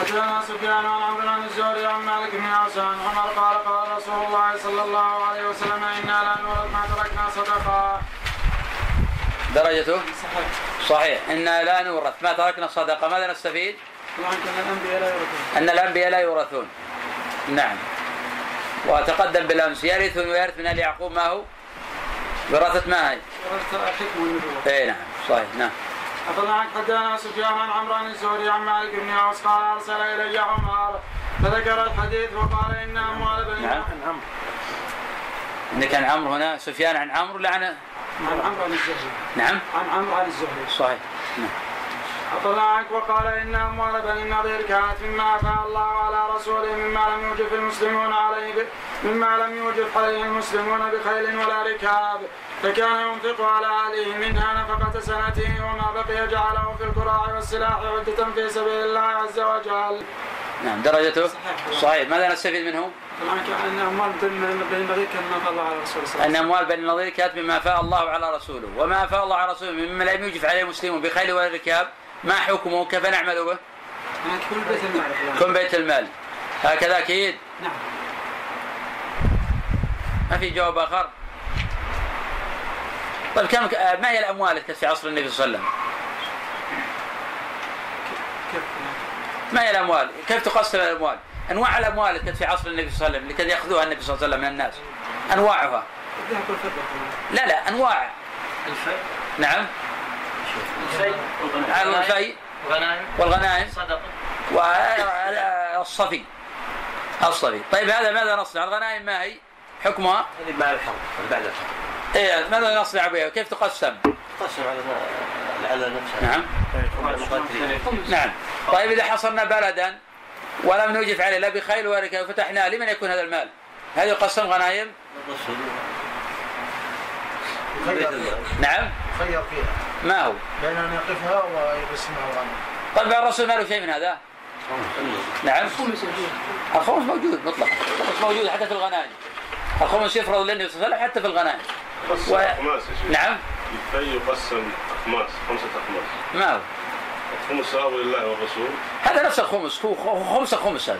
حدثنا سفيان عن عمرو بن الزهري عن مالك بن عوسان عمر قال قال رسول الله صلى الله عليه وسلم إنا لا نورث ما تركنا صدقه. درجته صحيح إنا لا نورث ما تركنا صدقة ماذا نستفيد؟ طبعا كان الأنبياء لا يورثون. أن الأنبياء لا يورثون نعم وتقدم بالأمس يرث ويرث من آل يعقوب ما هو؟ وراثة ما هي؟ ورثت الحكم والنبوة. اي نعم صحيح نعم أخذنا حدثنا سفيان عن عمرو بن الزهري عن مالك بن عوس قال أرسل إلي عمر فذكر الحديث وقال إن أموال بني نعم. عن عمرو. عندك عن عمرو هنا؟ سفيان عن عمرو لا عن عن عمرو بن الزهري. نعم. عن عمرو عن الزهري. صحيح. نعم. عنك وقال إن أموال بني النضير كانت مما أفاء الله على رسوله مما لم يوجب المسلمون عليه. مما لم يوجب عليه المسلمون بخيل ولا ركاب. فكان ينفق على أهله منها نفقة سنته وما بقي جعله في الكراع والسلاح عدة في سبيل الله عز وجل. نعم درجته صحيح. صحيح ماذا نستفيد منه؟ كان أموال بني النضير كان ما أفاء الله على رسوله صلى الله عليه أن أموال بني النضير كانت مما أفاء الله على رسوله وما أفاء الله على رسوله مما لم يوجب عليه المسلمون بخيل ولا ركاب ما حكمه كيف نعمل به؟ وسلم. كل بيت المال كن بيت المال هكذا أكيد نعم ما في جواب آخر طيب كم ما هي الأموال التي كانت في عصر النبي صلى الله عليه وسلم؟ كيف؟ ما هي الأموال؟ كيف تقسم الأموال؟ أنواع الأموال التي كانت في عصر النبي صلى الله عليه وسلم اللي كان يأخذوها النبي صلى الله عليه وسلم من الناس. طبعا. لا لا أنواع. الفيء. نعم. الفيء غنائم والغنائم. صدقة. والصفي. الصفي. طيب هذا ماذا نصنع؟ الغنائم ما هي؟ حكمها؟ هذه مع الحرب بعد الحرب. إيه ماذا نصنع بها؟ كيف تقسم؟ تقسم على على نفسها. نعم. نعم. طيب إذا حصرنا بلدا ولم نوجف عليه لا بخيل ولا ركاب فتحناه لمن يكون هذا المال؟ هل يقسم غنائم؟ الرسول. نعم. خير فيها. ما هو؟ بين أن يقفها ويقسمها الغنم طيب الرسول ما له شيء من هذا؟ نعم. الخمس موجود. مطلقا الخمس موجود حتى في الغنائم. الخمس يفرض للنبي صلى الله عليه وسلم حتى في الغنائم. و- أخماس يا شيخ. نعم. الفي يقسم أخماس خمسة أخماس ما هو؟ الخمس له لله والرسول. هذا نفس الخمس هو خ- خمس هذا.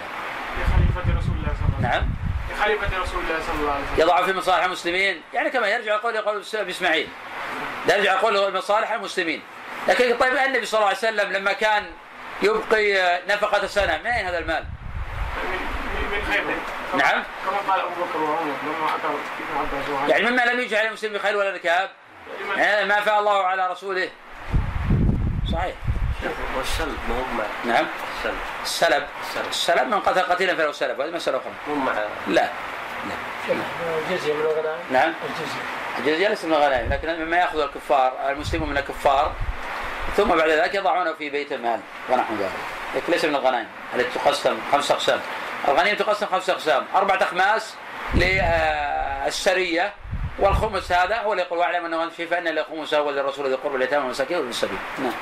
لخليفة رسول الله صلى الله عليه وسلم. نعم. لخليفة رسول الله صلى الله عليه وسلم. يضع في مصالح المسلمين. يعني كما يرجع قول يقول باسماعيل يرجع قول مصالح المسلمين. لكن طيب النبي صلى الله عليه وسلم لما كان يبقي نفقة سنة من أين هذا المال؟ من. كما- نعم. كما قال أبو بكر وعمر لما ابن وعلي. يعني مما لم يجعل على المسلم بخير ولا ركاب؟ يعني ما فاء الله على رسوله. صحيح. والسلب ما نعم. السلب. السلب. السلب. من قتل قتيلا فله سلب. وهذه مسألة أخرى. مو مع لا. الجزية من الغنائم نعم. الجزية. الجزية ليس من الغنائم لكن مما يأخذ الكفار المسلمون من الكفار ثم بعد ذلك يضعونه في بيت المال ونحو ذلك. لكن ليس من الغنائم. التي تقسم خمس أقسام. الغنيمة تقسم خمس أقسام أربعة أخماس للسرية والخمس هذا هو اللي يقول واعلم أنه شيء فإن الخمس هو للرسول ذي القرب واليتامى والمساكين وابن السبيل نعم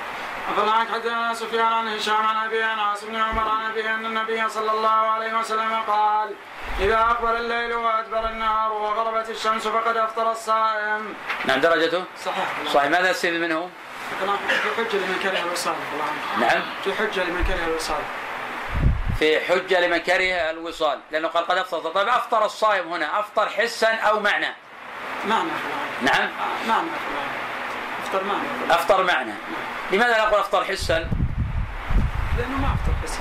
أخبرنا حدثنا سفيان عن هشام عن أبي عن عاصم بن عمر عن أبي أن النبي صلى الله عليه وسلم قال إذا أقبل الليل وأدبر النهار وغربت الشمس فقد أفطر الصائم. نعم درجته صحيح. صحيح ماذا يستفيد منه؟ في حجة لمن كره الوصال. نعم في حجة لمن كره الوصال. في حجة لمن كره الوصال. لأنه قال قد أفطر. طيب أفطر الصائم هنا. أفطر حسا أو معنى معنى نعم؟ آه، معنى أفطر معنى أفطر معنى لماذا لا نقول أفطر حسا؟ لأنه ما أفطر الله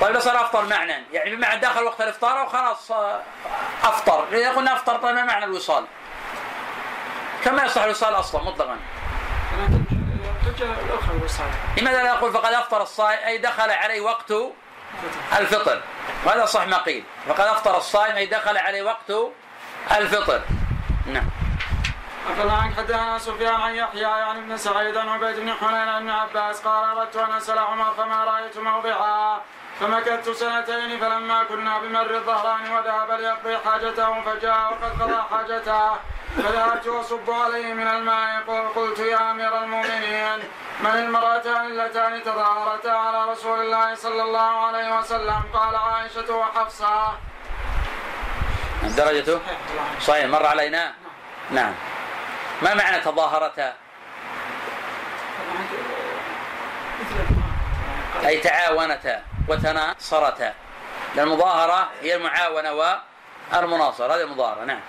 طيب لو صار أفطر معنى يعني بمعنى دخل وقت الإفطار أو خلاص آه، أفطر. إذا قلنا أفطر طيب ما معنى الوصال؟ كما يصح الوصال أصلا مطلقا. الحجة الأخرى الوصال. لماذا لا نقول فقد أفطر الصائم؟ أي دخل عليه وقت الفطر. وهذا صح ما قيل؟ فقد أفطر الصائم أي دخل عليه وقت الفطر. نعم. أخبرنا عنك حدثنا سفيان عن يحيى يعني ابن سعيد عن عبيد بن حنين عن عباس قال أردت أن أسأل عمر فما رأيت موضعا. فمكثت سنتين فلما كنا بمر الظهران وذهب ليقضي حاجته فجاء وقد قضى حاجته. فذهبت أصب عليه من الماء. قلت يا أمير المؤمنين من المرأتان اللتان تظاهرتا على رسول الله صلى الله عليه وسلم؟ قال عائشة وحفصة. درجته؟ صحيح. مر علينا؟ نعم. ما معنى تظاهرتا؟ أي تعاونتا وتناصرتا. المظاهرة هي المعاونة والمناصرة. هذه المظاهرة. نعم.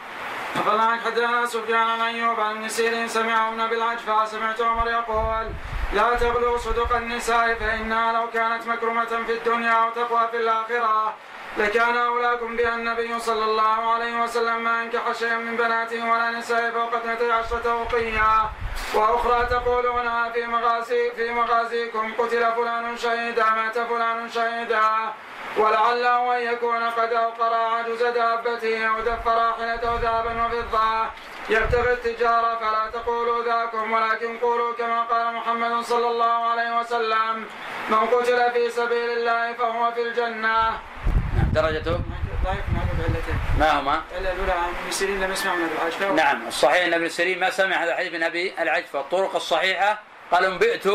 فلان حدثنا سفيان عن أيوب عن ابن سيرين سمع ابن ابي العجفى سمعت عمر يقول لا تغلوا صدق النساء فإنها لو كانت مكرمة في الدنيا أو تقوى في الآخرة لكان أولاكم بها النبي صلى الله عليه وسلم ما أنكح شيئا من بناته ولا نساء فوق اثنتي عشرة وقيا وأخرى تقولونها في مغازي في مغازيكم قتل فلان شهيدا مات فلان شهيدا. ولعله أن يكون قد أوقر عجز دابته أو دف راحلته ذهبا وفضة. يبتغي التجارة فلا تقولوا ذاكم ولكن قولوا كما قال محمد صلى الله عليه وسلم من قتل في سبيل الله فهو في الجنة. نعم درجته ضعيف بعلتين. ما هما؟ العله الاولى عن ابن سيرين لم يسمع من ابي العجفة. نعم الصحيح أن ابن سيرين ما سمع هذا الحديث من أبي العجفة الطرق الصحيحة قال انبئت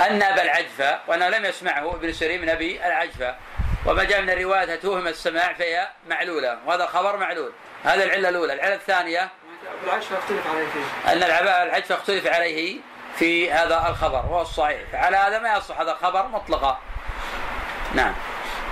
أن أبا العجفة وأنه لم يسمعه ابن سيرين من أبي العجفة وما جاء من الرواية توهم السماع فهي معلولة وهذا الخبر معلول هذه العلة الأولى العلة الثانية ابو العجفة اختلف عليه فيه. أن العجفة اختلف عليه في هذا الخبر وهو الصحيح فعلى هذا ما يصح هذا الخبر مطلقا نعم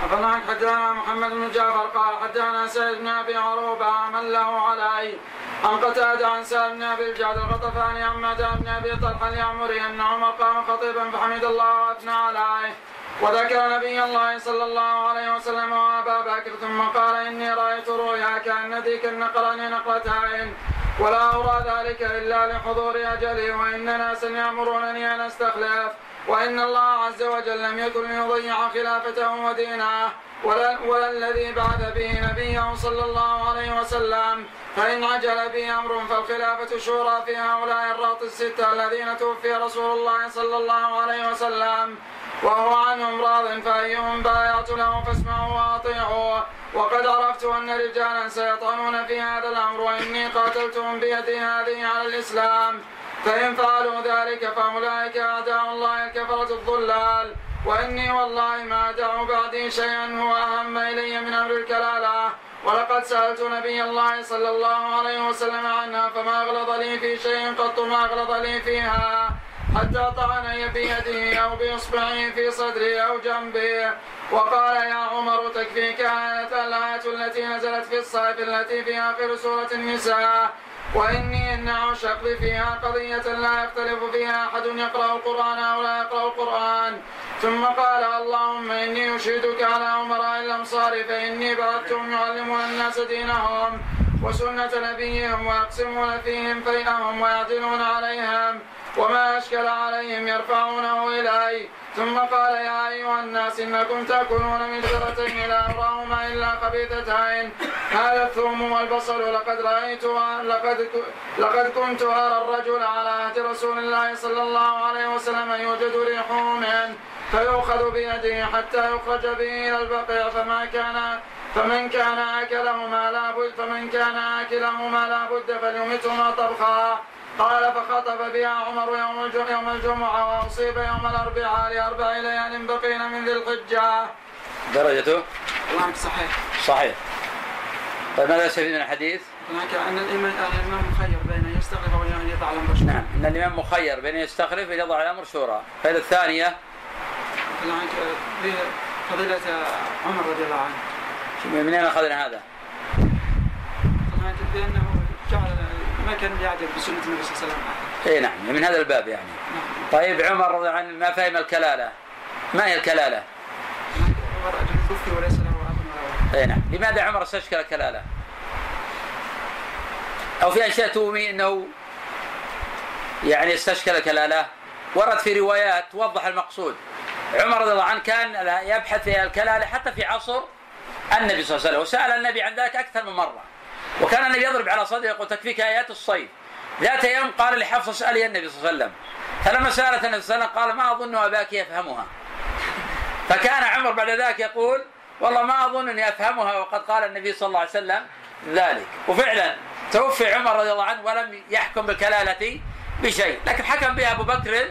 أخبرنا حدثنا محمد بن جعفر قال حدثنا سيد بن أبي عروبة من له علي. عن قتادة عن سالم بن أبي الجعد الغطفاني عن معدان بن أبي طلحة اليعمري أن عمر قام خطيبا فحمد الله وأثنى عليه. وذكر نبي الله صلى الله عليه وسلم وأبا بكر ثم قال إني رأيت رؤيا كان ديك النقران نقرتين ولا أرى ذلك إلا لحضور أجلي وان ناسا يامرونني أن أستخلف. وإن الله عز وجل لم يكن ليضيع خلافته ودينه ولا, ولا الذي بعث به نبيه صلى الله عليه وسلم. فإن عجل به أمر فالخلافة شورى في هؤلاء الرهط الستة الذين توفي رسول الله صلى الله عليه وسلم. وهو عنهم راض فأيهم بايعت له فاسمعوا وأطيعوا. وقد عرفت أن رجالا سيطعنون في هذا الأمر وإني قاتلتهم بيدي هذه على الإسلام. فإن فعلوا ذلك فأولئك أعداء الله الكفرة الضلال. وإني والله ما أدع بعدي شيئا هو أهم إلي من أمر الكلالة. ولقد سألت نبي الله صلى الله عليه وسلم عنها فما أغلظ لي في شيء قط ما أغلظ لي فيها. حتى طعني بيده أو بإصبعه في صدري أو جنبي وقال يا عمر تكفيك آية الآية التي نزلت في الصيف التي في آخر سورة النساء. وإني إن أعشق فيها قضية لا يختلف فيها أحد يقرأ القرآن أو لا يقرأ القرآن. ثم قال اللهم إني أشهدك على أمراء الأمصار فإني بعثتهم يعلمون الناس دينهم وسنة نبيهم ويقسمون فيهم فيئهم ويعدلون عليهم. وما أشكل عليهم يرفعونه إلي. ثم قال يا أيها الناس إنكم تأكلون من شجرتين لا أراهما إلا خبيثتين هذا الثوم والبصل لقد رأيت لقد لقد كنت أرى الرجل على عهد رسول الله صلى الله عليه وسلم يوجد ريحه منه فيؤخذ بيده حتى يخرج به إلى البقيع. فما كان فمن كان آكلهما لا بد فمن كان آكلهما لا بد فليمتهما طبخا. قال فخطب بها عمر يوم يوم الجمعة وأصيب يوم الأربعاء لأربع ليال بقين من ذي الحجة. درجته؟ نعم صحيح. صحيح. طيب ماذا يستفيد من الحديث؟ هناك أن الإمام مخير بين أن يستخلف أو أن يضع الأمر شورى. نعم أن الإمام مخير بين أن يستخلف وأن يضع الأمر شورى. الفائدة الثانية فضيلة عمر رضي الله عنه. من أين أخذنا هذا؟ بأنه جعل ما كان يعدل بسنة النبي صلى الله عليه وسلم؟ اي نعم من هذا الباب يعني. نعم. طيب عمر رضي الله عنه ما فهم الكلالة؟ ما هي الكلالة؟ رجل توفي وليس له أب ولا اي نعم. لماذا عمر استشكل الكلالة؟ أو في أشياء تومي أنه يعني استشكل الكلالة؟ ورد في روايات توضح المقصود. عمر رضي الله عنه كان يبحث في الكلالة حتى في عصر النبي صلى الله عليه وسلم وسأل النبي عن ذلك أكثر من مرة. وكان النبي يضرب على صدره يقول تكفيك آيات الصيد. ذات يوم قال لحفصة اسالي النبي صلى الله عليه وسلم. فلما سألت النبي صلى الله عليه وسلم قال ما أظن أباك يفهمها. فكان عمر بعد ذلك يقول والله ما اظنني أفهمها وقد قال النبي صلى الله عليه وسلم ذلك. وفعلا توفي عمر رضي الله عنه ولم يحكم بالكلالة بشيء. لكن حكم بها أبو بكر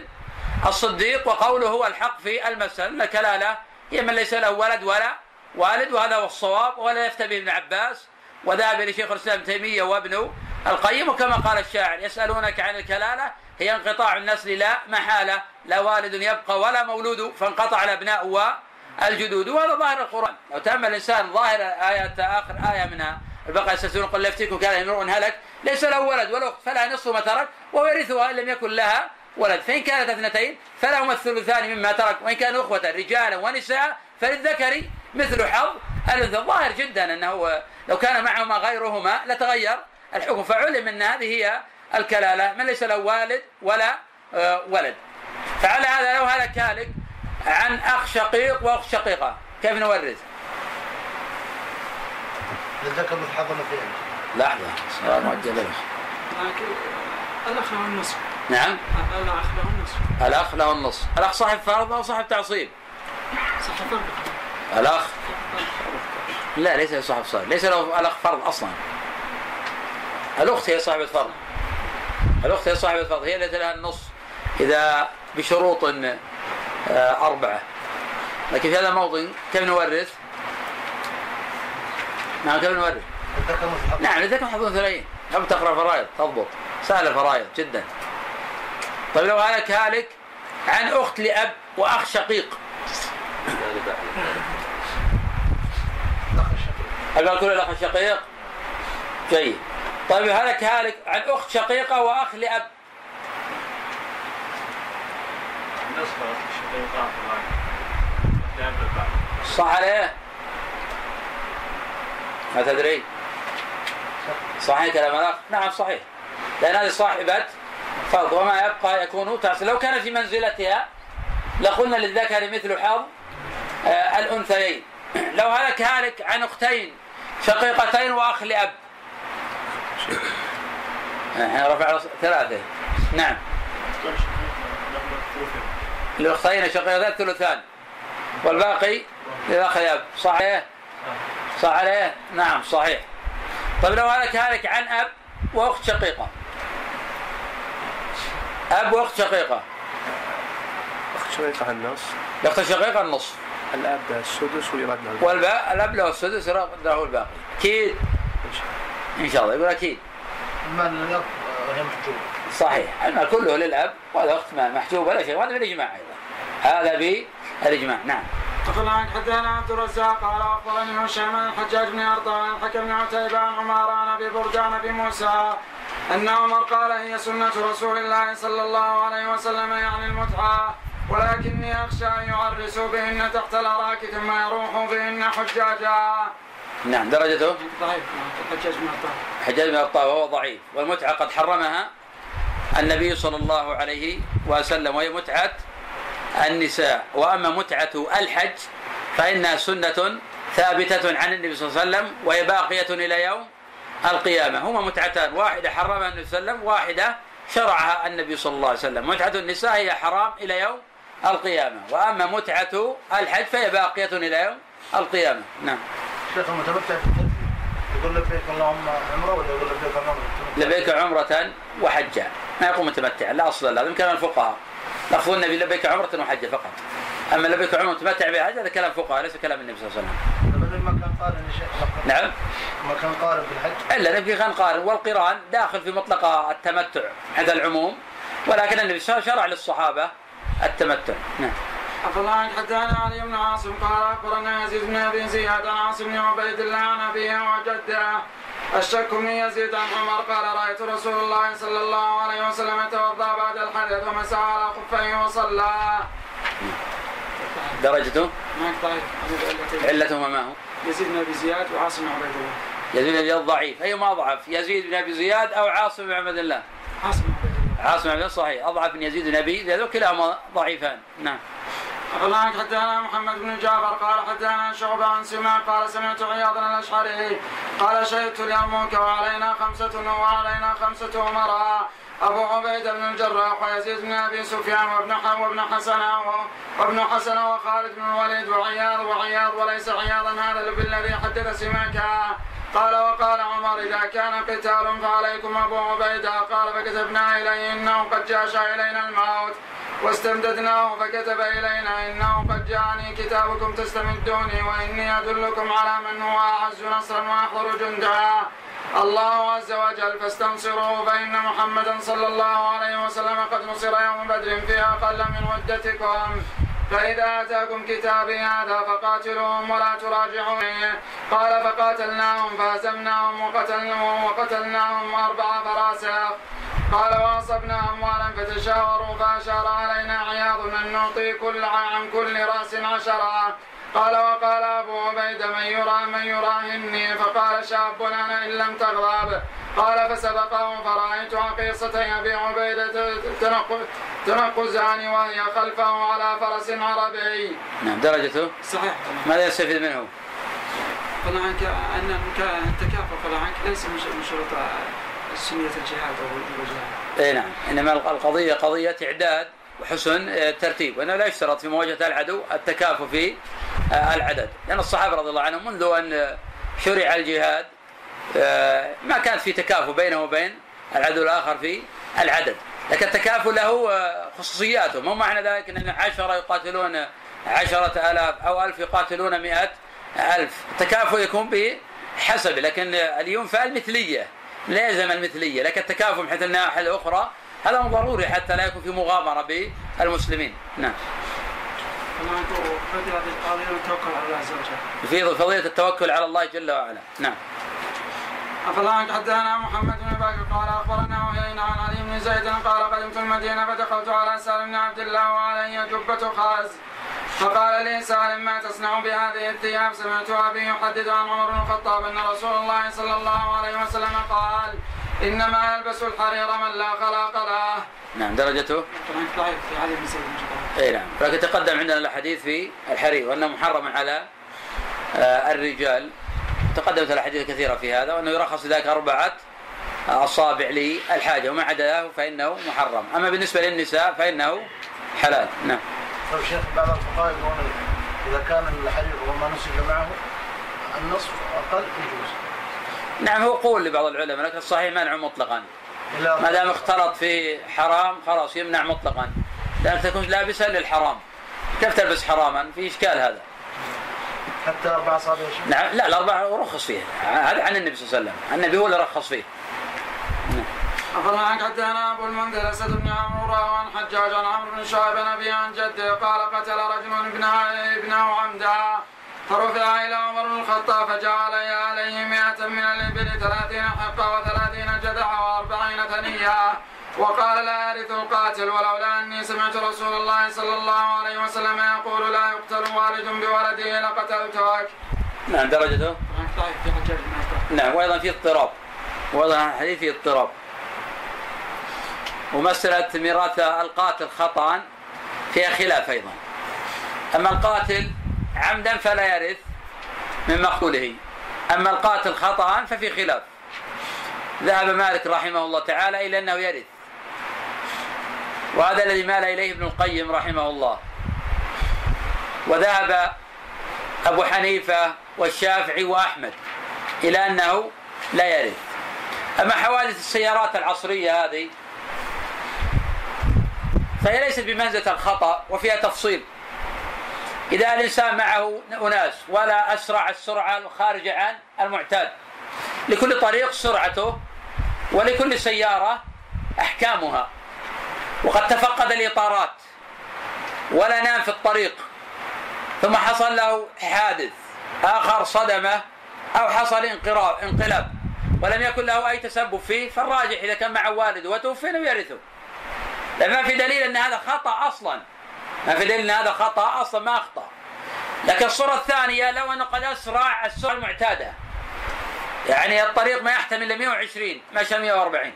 الصديق وقوله هو الحق في المسألة. إن الكلالة هي من ليس له ولد ولا والد وهذا هو الصواب ولا يفتى به ابن عباس. وذهب إلى شيخ الإسلام تيمية وابن القيم وكما قال الشاعر يسألونك عن الكلالة هي انقطاع النسل لا محالة لا والد يبقى ولا مولود فانقطع الأبناء الجدود وهذا ظاهر القرآن. لو تأمل الإنسان ظاهر آية آخر آية منها البقرة يستفتون قل يفتيكم كان امرؤ هلك ليس له ولد ولا فلها نصف ما ترك وهو يرثها إن لم يكن لها ولد. فإن كانت اثنتين فلهما الثلثان مما ترك وإن كانوا إخوة رجالا ونساء فللذكر مثل حظ الأنثى ظاهر جدا أنه لو كان معهما غيرهما لتغير الحكم. فعلم أن هذه هي الكلالة. من ليس له والد ولا آه، ولد. فعلى هذا لو هلك هالك عن أخ شقيق وأخت شقيقة كيف نورث؟ للذكر مثل حظ الأنثيين لحظة. سؤال مؤجل لك. لكن الأخ له النصف. نعم. الأخ له النصف. الأخ له النص الأخ صاحب فرض أو صاحب تعصيب؟ صح فرق الأخ؟ لا ليس صاحب فرض ليس له الأخ فرض أصلا. الأخت هي صاحبة فرض. الأخت هي صاحبة فرض. هي التي لها النص إذا بشروط آه، أربعة. لكن في هذا الموطن كيف نورث؟ نعم كيف نورث؟ نعم لذلك حظون ثلاثين لو تقرأ فرائض. تضبط. سهله فرائض جدا. طيب لو هلك هالك عن أخت لأب وأخ شقيق. أقول كل الأخ الشقيق جيد طيب هلك هالك عن اخت شقيقة وأخ لأب نسخة الشقيقات الآن بعد صح عليه؟ ما تدري؟ صحيح كلام الأخ؟ نعم صحيح لأن هذه صاحبة فرض وما يبقى يكون تعصي لو كان في منزلتها لقلنا للذكر مثل حظ آه، الأنثيين لو هلك هالك عن أختين شقيقتين وأخ لأب. إحنا رفع ثلاثة. نعم. الأختين شقيقتين ثلثان. والباقي للأخ لأب. صحيح؟ صح عليه؟ نعم صحيح. طيب لو هلك هالك عن أب وأخت شقيقة. أب وأخت شقيقة. أخت شقيقة النص. الأخت الشقيقة النصف الأب السدس ويراد له الباقي. والباء الآب له السدس يراد له الباقي. أكيد. إن شاء الله. ان شاء الله يقول أكيد المال للأب وهي محجوبة. صحيح. المال كله للأب وهذا اخت مال محجوب ولا شيء. وهذا بالإجماع أيضا. هذا بالإجماع. نعم. أخبرنا عن حدثنا عبد الرزاق قال أخبرني هشام عن الحجاج بن أرطى عن الحكم بن عتيبة عن عمار عن أبي برجان بن موسى أن عمر قال هي سنة رسول الله صلى الله عليه وسلم يعني المتعة. ولكني أخشى أن يعرسوا بهن تحت الأراك ثم يروحوا بهن حجاجا. نعم درجته ضعيف. الحجاج بن أرطى. حجاج بن الطاء وهو ضعيف. والمتعة قد حرمها النبي صلى الله عليه وسلم وهي متعة النساء. وأما متعة الحج فإنها سنة ثابتة عن النبي صلى الله عليه وسلم وهي باقية إلى يوم القيامة. هما متعتان واحدة حرمها النبي صلى الله عليه وسلم واحدة شرعها النبي صلى الله عليه وسلم. متعة النساء هي حرام إلى يوم القيامة. وأما متعة الحج فهي باقية إلى يوم القيامة. نعم. شيخ المتمتع في الحج؟ يقول لبيك اللهم عمرة ولا يقول لبيك اللهم لبيك عمرة وحجا. ما يقول متمتعا لا أصل له هذا من كلام الفقهاء. لفظ النبي لبيك عمرة وحجا فقط. أما لبيك عمرة متمتع بها هذا كلام فقهاء ليس كلام النبي صلى الله عليه وسلم. ما كان قارن يا شيخ نعم. ما كان قارن في الحج. إلا نبي كان قارن والقرآن داخل في مطلق التمتع عند العموم. ولكن النبي شرع للصحابة التمتع. نعم. أخبرنا عن حدثنا علي بن عاصم قال أخبرنا يزيد بن أبي زياد عن عاصم بن عبيد الله عن أبيه وجده الشك من يزيد عن عمر قال رأيت رسول الله صلى الله عليه وسلم توضأ بعد الحدث ومسح على خفيه وصلى. درجته؟ ما طيب. علتهما ما هو؟ يزيد بن أبي زياد وعاصم بن عبيد الله. يزيد بن زياد ضعيف. ايهما اضعف يزيد بن أبي زياد أو عاصم بن عبد الله؟ عاصم بن عبيد الله. عاصم بن صحيح. أضعف من يزيد بن ابي زياد وكلاهما ضعيفان. نعم. أخبرنا عن حدثنا محمد بن جعفر قال حدثنا شعبة عن سماع قال سمعت عياضا الأشعري قال شهدت اليرموك وعلينا خمسة وعلينا خمسة أمراء أبو عبيد بن الجراح ويزيد بن أبي سفيان وابن وابن حسن وابن حسن وخالد بن الوليد وعياض وعياض وليس عياضا هذا بالذي حدث سماك. قال وقال عمر إذا كان قتال فعليكم أبو عبيدة. قال فكتبنا إليه إنه قد جاش إلينا الموت. واستمددناه فكتب إلينا إنه قد جاءني كتابكم تستمدوني وإني أدلكم على من هو أعز نصرا وأحضر جندا الله عز وجل فاستنصروه فإن محمدا صلى الله عليه وسلم قد نصر يوم بدر في أقل من مدتكم فإذا أتاكم كتابي هذا فقاتلوهم ولا تراجعوا فيه قال فقاتلناهم فهزمناهم وقتلناهم وقتلناهم أربع فراسخ. قال واصبنا أموالا فتشاوروا فأشار علينا عياض أن نعطي كل عن كل رأس عشرة. قال وقال أبو عبيده من يرى من يراهني؟ فقال شاب أنا إن لم تغضب. قال فسبقه فرأيت عقيصتي ابي عبيده تنق- تنقزان وهي خلفه على فرس عربي. نعم درجته صحيح ماذا يستفيد منه؟ قال عنك ان التكافؤ قال عنك ليس من شروط سنيه الجهاد أو الجهاد. إي نعم إنما القضية قضية إعداد وحسن الترتيب وأنه لا يشترط في مواجهة العدو التكافؤ في العدد لأن الصحابة رضي الله عنهم منذ أن شرع الجهاد آه، ما كانت في تكافؤ بينه وبين العدو الآخر في العدد. لكن التكافؤ له آه، خصوصياته. مو معنى ذلك إن عشرة يقاتلون عشرة آلاف أو ألف يقاتلون مئة ألف. التكافؤ يكون بحسب لكن الينفع المثلية لا يلزم المثلية لكن التكافؤ من حيث الناحية الأخرى هذا ضروري حتى لا يكون في مغامرة بالمسلمين. نعم. القضية والتوكل على الله عز وجل. في فضيلة التوكل على الله جل وعلا. نعم. أفضل حدثنا محمد بن بكر قال أخبرنا وهينا عن علي بن زيد. قال قدمت المدينة فدخلت على سالم بن عبد الله وعلي جبة خاز. فقال لي سالم ما تصنع بهذه الثياب؟ سمعت أبي يحدث عن عمر بن الخطاب أن رسول الله صلى الله عليه وسلم قال إنما يلبس الحرير من لا خلاق له. نعم درجته ضعيف في علي بن زيد اي نعم. لكن تقدم عندنا الحديث في الحرير وأنه محرم على آه، الرجال. تقدمت الأحاديث كثيره في هذا وأنه يرخص ذلك أربعة أصابع للحاجة وما عدا له فإنه محرم. أما بالنسبة للنساء فإنه حلال. نعم. طيب شيخ بعض الفقهاء يقولون إذا كان الحرير وما نسج معه النصف أقل يجوز نعم هو قول لبعض العلماء لكن الصحيح منع مطلقا. ما دام اختلط في حرام خلاص يمنع مطلقا. لأنك تكون لابسا للحرام. كيف تلبس حراما؟ في إشكال هذا. حتى يا شيخ نعم لا الأربعة رخص فيه هذا عن النبي صلى الله عليه وسلم. النبي هو اللي رخص فيه. أخبرنا عنك حدثنا أبو المنذر أسد بن عمرو عن حجاج عن عمرو بن شعيب عن أبي عن جده قال قتل رجل ابنه ابنه عمدا فرفع إلى عمر بن الخطاب فجعل عليه مئة من الإبل ثلاثين حقة وثلاثين جذعة وأربعين ثنية. وقال لا يرث القاتل ولولا أني سمعت رسول الله صلى الله عليه وسلم يقول لا يقتل والد بولده لقتلتك. نعم درجته؟ في نعم وأيضا في اضطراب. وأيضا الحديث فيه اضطراب. ومسألة ميراث القاتل خطأ فيها خلاف أيضا. أما القاتل عمدا فلا يرث من مقتوله. أما القاتل خطأ ففي خلاف. ذهب مالك رحمه الله تعالى إلى أنه يرث. وهذا الذي مال إليه ابن القيم رحمه الله. وذهب أبو حنيفة والشافعي وأحمد إلى أنه لا يرث. أما حوادث السيارات العصرية هذه فهي ليست بمنزلة الخطأ وفيها تفصيل. إذا الإنسان معه أناس ولا أسرع السرعة الخارجة عن المعتاد. لكل طريق سرعته ولكل سيارة أحكامها. وقد تفقد الإطارات ولا نام في الطريق ثم حصل له حادث آخر صدمة أو حصل انقلاب انقلاب ولم يكن له أي تسبب فيه فالراجح إذا كان مع والده وتوفي أنه يرثه. لأن ما في دليل أن هذا خطأ أصلا. ما في دليل أن هذا خطأ أصلا ما أخطأ. لكن الصورة الثانية لو أنه قد أسرع السرعة المعتادة. يعني الطريق ما يحتمل إلا 120 مشى 140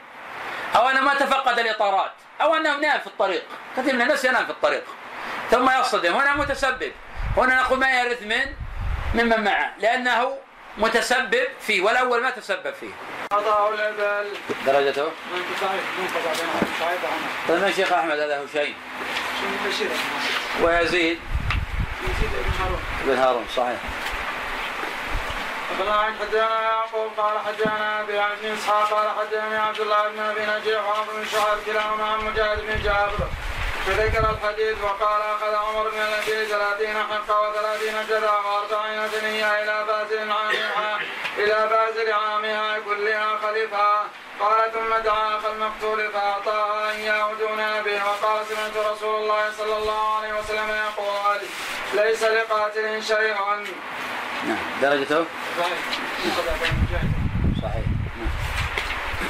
أو أنه ما تفقد الإطارات. أو أنه نام في الطريق. كثير من الناس ينام في الطريق. ثم يصطدم. هنا متسبب. هنا نقول ما يرث من؟ ممن معه. لأنه متسبب فيه. والأول ما تسبب فيه. قضاء الإبل درجته؟ طيب من شيخ أحمد هذا هشيم شنو بشير ويزيد؟ يزيد بن هارون. بن هارون صحيح. عن حدثنا يعقوب قال حدثنا أبي ابن إسحاق قال حدثني عبد الله بن أبي نجيح وعمر بن شعيب كلاهما عن مجاهد بن جابر. فذكر الحديث وقال أخذ عمر بن النبي ثلاثين حقه وثلاثين جذع وأربعين ثنيه إلى بازل عامها إلى بازل عامها كلها خلفها قال ثم دعا أخا المقتول فاعطاه أن يعودون به وقال سمعت رسول الله صلى الله عليه وسلم يقول ليس لقاتل شيء نعم. درجته؟ صحيح. نعم.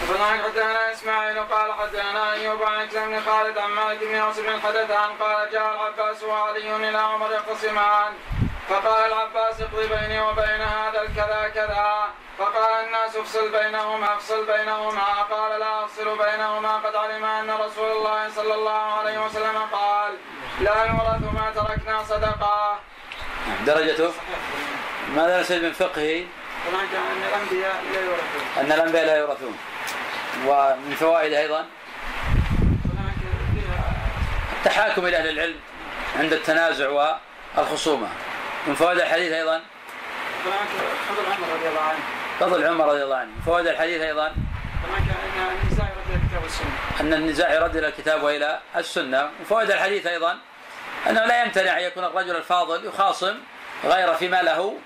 فنعم حدثنا إسماعيل قال حدثنا أيوب عن بن خالد عن مالك بن أوس بن الحدثان قال جاء العباس وعلي إلى عمر يختصمان فقال العباس اقضي بيني وبين هذا الكذا كذا. فقال الناس افصل بينهما افصل بينهما. قال لا افصل بينهما. قد علم أن رسول الله صلى الله عليه وسلم قال لا يورث ما تركنا صدقة. نعم. درجته؟ ماذا نسأل من فقهه هناك أن الأنبياء لا يورثون. أن الأنبياء لا يورثون. ومن فوائده أيضا؟ التحاكم إلى أهل العلم عند التنازع والخصومة. من فوائد الحديث أيضا؟ فضل عمر رضي الله عنه. فضل عمر رضي الله عنه. من فوائد الحديث أيضا؟ أن النساء يرد الكتاب والسنة. أن النزاع يرد إلى الكتاب وإلى السنة. من فوائد الحديث أيضا أنه لا يمتنع أن يكون الرجل الفاضل يخاصم غير فيما له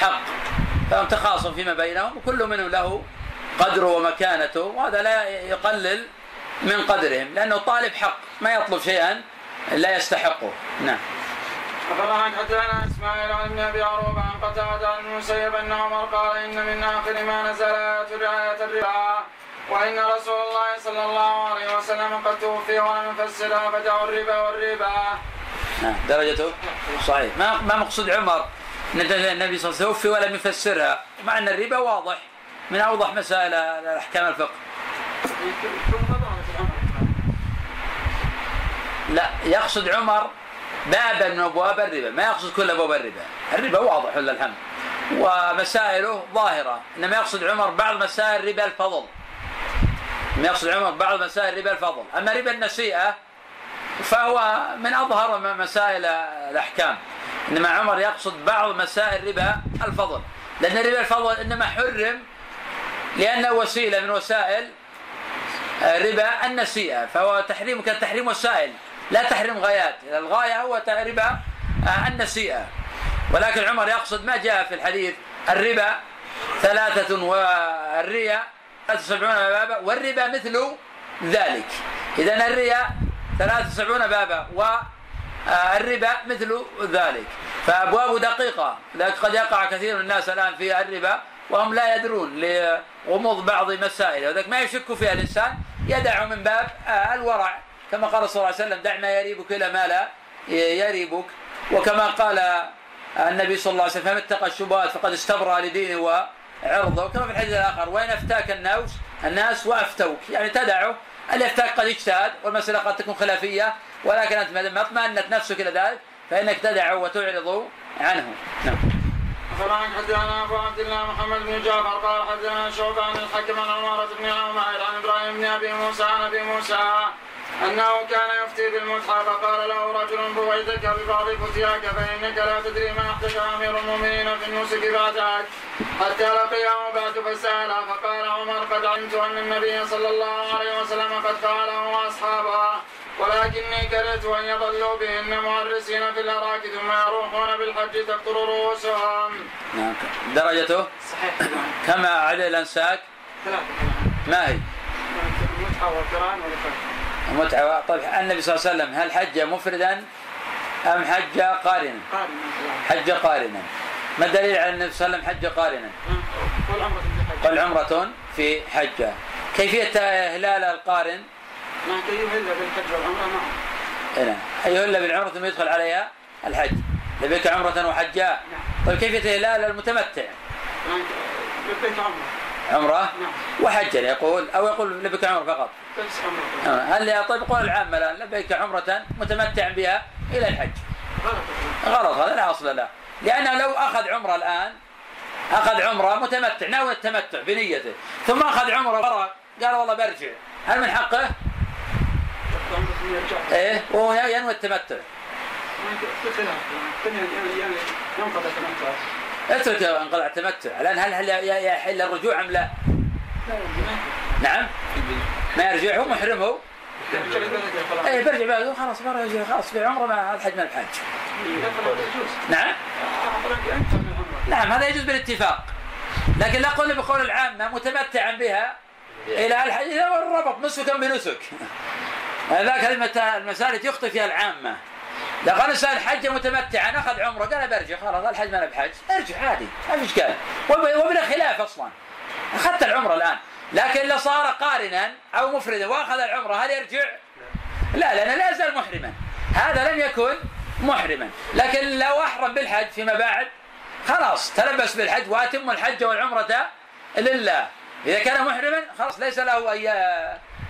حق فهم تخاصم فيما بينهم وكل منهم له قدره ومكانته وهذا لا يقلل من قدرهم لأنه طالب حق ما يطلب شيئا لا يستحقه. نعم. أخبرنا حدثنا إسماعيل عن ابن أبي عروبة عن قتادة عن المسيب أن عمر قال إن من آخر ما نزل آية رعاية الربا وإن رسول الله صلى الله عليه وسلم قد توفي ولم يفسرها فدعوا الربا والربا. نعم. درجته؟ صحيح. ما ما مقصود عمر؟ النبي صلى الله عليه وسلم توفي ولم يفسرها. مع أن الربا واضح من أوضح مسائل احكام الفقه. لا يقصد عمر بابا من أبواب الربا ما يقصد كل أبواب الربا. الربا واضح لله الحمد؟ ومسائله ظاهرة إنما يقصد عمر بعض مسائل ربا الفضل. ما يقصد عمر بعض مسائل ربا الفضل. أما ربا النسيئة فهو من أظهر مسائل الأحكام. إنما عمر يقصد بعض مسائل ربا الفضل. لأن ربا الفضل إنما حرم لأنه وسيلة من وسائل ربا النسيئة. فهو تحريم كتحريم وسائل لا تحريم غايات. الغاية هو ربا النسيئة. ولكن عمر يقصد ما جاء في الحديث الربا ثلاثة والريا سبعون بابا والربا مثل ذلك. إذا الريا ثلاثة سبعون بابا والربا مثل ذلك. فأبواب دقيقة لذلك قد يقع كثير من الناس الآن في الربا وهم لا يدرون لغموض بعض مسائل. وذلك ما يشك فيها الإنسان يدع من باب آه، الورع. كما قال صلى الله عليه وسلم دع ما يريبك إلى ما لا يريبك. وكما قال النبي صلى الله عليه وسلم فمن اتقى الشبهات فقد استبرأ لدينه وعرضه. وكما في الحديث الآخر وإن أفتاك الناس الناس وأفتوك. يعني تدعه اللي يفتاك قد اجتهد والمسألة قد تكون خلافية ولكن أنت ما اطمأنت نفسك إلى ذلك فإنك تدعه وتعرض عنه. نعم. أخبرنا حدثنا أبو عبد الله محمد بن جعفر قال حدثنا شعبة عن الحكم عن عمارة بن عمير عن إبراهيم بن أبي موسى عن أبي موسى أنه كان يفتي بالمتحف فقال له رجل بويدك ببعض فتياك فإنك لا تدري ما أحدث أمير المؤمنين في النسك بعدك. حتى لقيه بعد فسأله فقال عمر قد علمت أن النبي صلى الله عليه وسلم قد فعله وأصحابه ولكني كرهت أن يظلوا بهن معرسين في الأراك ثم يروحون بالحج تقطر رؤوسهم. نعم. درجته؟ صحيح. كما عدد الأنساك؟ ثلاثة. ما هي؟ المتعة والقرآن والفرد المتعة طيب النبي صلى الله عليه وسلم هل حج مفردا أم حج قارنا؟ قارن حج قارنا. ما الدليل على النبي صلى الله عليه وسلم حج قارنا؟ قال عمرة في حجة. كيفية هلال القارن؟ ما يهل بالحج والعمرة معه. هنا يهل بالعمرة ثم يدخل عليها الحج. لبيك عمرة وحجاء طيب كيفية هلال المتمتع؟ لبيك عمرة. عمرة؟ نعم. وحجا يقول أو يقول لبيك عمرة فقط. بس عمرة. هل طيب قول العامة الآن؟ لبيك عمرة متمتعا بها إلى الحج. غلط. هذا لا أصل له. لأنه لو أخذ عمرة الآن أخذ عمرة متمتع ناوي التمتع بنيته ثم أخذ عمرة ورق قال والله برجع. هل من حقه؟ إيه وهو ينوي التمتع. اترك انقطع التمتع. الآن هل هل يحل الرجوع أم لا؟ نعم. ما يرجع هو محرم هو إيه برجع بعد خلاص يجي خلاص في عمره ما الحج ما الحج. نعم. من نعم هذا يجوز بالاتفاق. لكن لا قول بقول العامة متمتعا بها إلى الحج اذا ربط نسكا بنسك. ذاك كلمة المسالك يخطي فيها العامة. لو قال الإنسان حج متمتعا أخذ عمرة قال برجع. خلاص الحج ما أنا بحج. ارجع عادي ما في إشكال. وب- وبلا خلاف أصلا. أخذت العمرة الآن. لكن لو صار قارنا أو مفردا وأخذ العمرة هل يرجع؟ لا لأنه لا يزال محرما. هذا لم يكن محرما. لكن لو أحرم بالحج فيما بعد خلاص تلبس بالحج وأتم الحج والعمرة لله. إذا كان محرما خلاص ليس له أن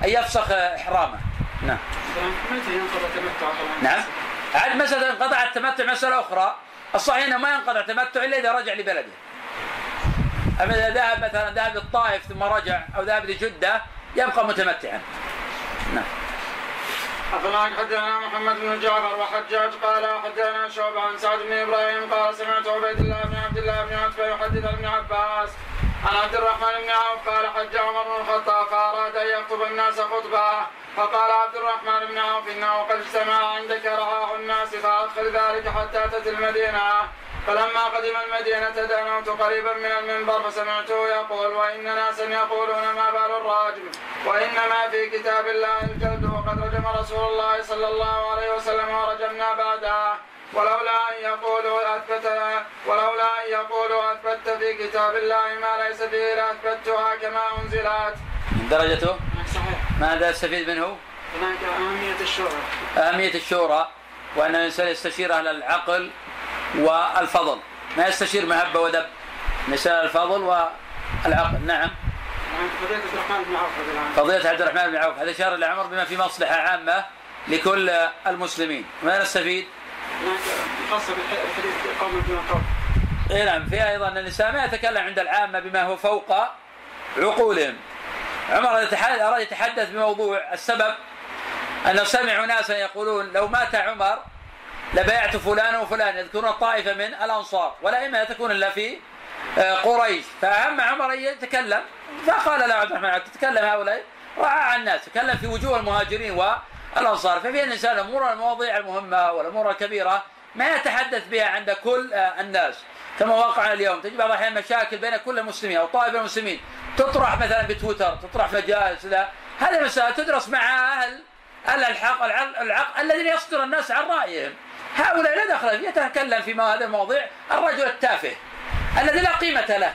أن يفسخ إحرامه. نعم. متى ينقضى التمتع نعم. عاد مسألة انقطع التمتع مسألة أخرى. الصحيح أنه ما ينقطع التمتع إلا إذا رجع لبلده. أما إذا ذهب مثلا ذهب للطائف ثم رجع أو ذهب لجدة يبقى متمتعا. نعم. أخبرنا حدثنا محمد بن جعفر وحجاج قال حدثنا شعبة عن سعد بن إبراهيم قال سمعت عبيد الله بن عبد الله بن عتبة يحدث ابن عباس عن عبد الرحمن بن عوف قال حج عمر بن الخطاب فأراد أن يخطب الناس خطبة فقال عبد الرحمن بن عوف إنه قد اجتمع عندك رعاع الناس فأدخل ذلك حتى أتت المدينة. فلما قدم المدينة دنوت قريبا من المنبر فسمعته يقول وإن ناسا يقولون ما بال الراجم وإنما في كتاب الله الجلد وقد رجم رسول الله صلى الله عليه وسلم ورجمنا بعدها ولولا أن يقولوا أثبت ولولا أن يقولوا أثبت في كتاب الله ما ليس فيه لأثبتها كما أنزلت. من درجته صحيح. ماذا يستفيد منه؟ هناك أهمية الشورى. أهمية الشورى وأن الإنسان يستشير أهل العقل والفضل ما يستشير مهبة ودب نساء الفضل والعقل نعم عن فضيلة عبد الرحمن بن عوف. فضيلة عبد الرحمن بن عوف هذا إشارة لعمر بما في مصلحة عامة لكل المسلمين ما نستفيد؟ خاصة بالحديث قوم قوم. اي نعم فيها أيضا أن ما يتكلم عند العامة بما هو فوق عقولهم. عمر أراد يتحدث بموضوع السبب انه سمعوا ناسا يقولون لو مات عمر لبايعت فلان وفلان يذكرون طائفه من الأنصار ولا إما تكون إلا في آه، قريش فاهم عمر ان يتكلم فقال له عبد الرحمن تتكلم هؤلاء وعى الناس تكلم في وجوه المهاجرين والانصار ففي الإنسان الأمور المواضيع المهمة والأمور الكبيرة ما يتحدث بها عند كل آه، الناس. كما واقعنا اليوم تجد بعض الأحيان مشاكل بين كل المسلمين أو طائفة المسلمين. تطرح مثلا بتويتر تطرح في مجالس هذه المسائل تدرس مع أهل الحق العقل الذين يصدر الناس عن رأيهم. هؤلاء لا دخل فيه يتكلم في هذه المواضيع الرجل التافه الذي لا قيمة له.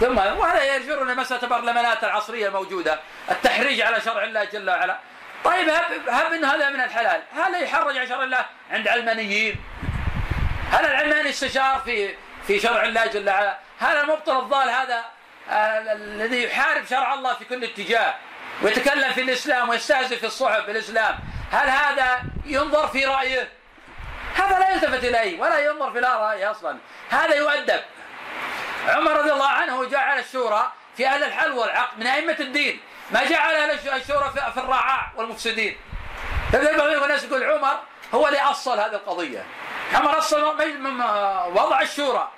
ثم وهذا يجبرنا مسألة البرلمانات العصرية الموجودة التحريج على شرع الله جل وعلا. طيب هب, هب ان هذا من الحلال. هل يحرج على شرع الله عند علمانيين؟ هل العلماني استشار في في شرع الله جل وعلا؟ هل المبطل الضال هذا آه، الذي يحارب شرع الله في كل اتجاه ويتكلم في الإسلام ويستهزئ في الصحف بالإسلام. هل هذا ينظر في رأيه؟ هذا لا يلتفت إليه ولا ينظر في لا رأيه أصلا. هذا يؤدب. عمر رضي الله عنه جعل الشورى في أهل الحل والعقد من أئمة الدين. ما جعل الشورى في- الرعاع والمفسدين. فبدأ بعض الناس يقول عمر هو اللي أصل هذه القضية. عمر م- وضع الشورى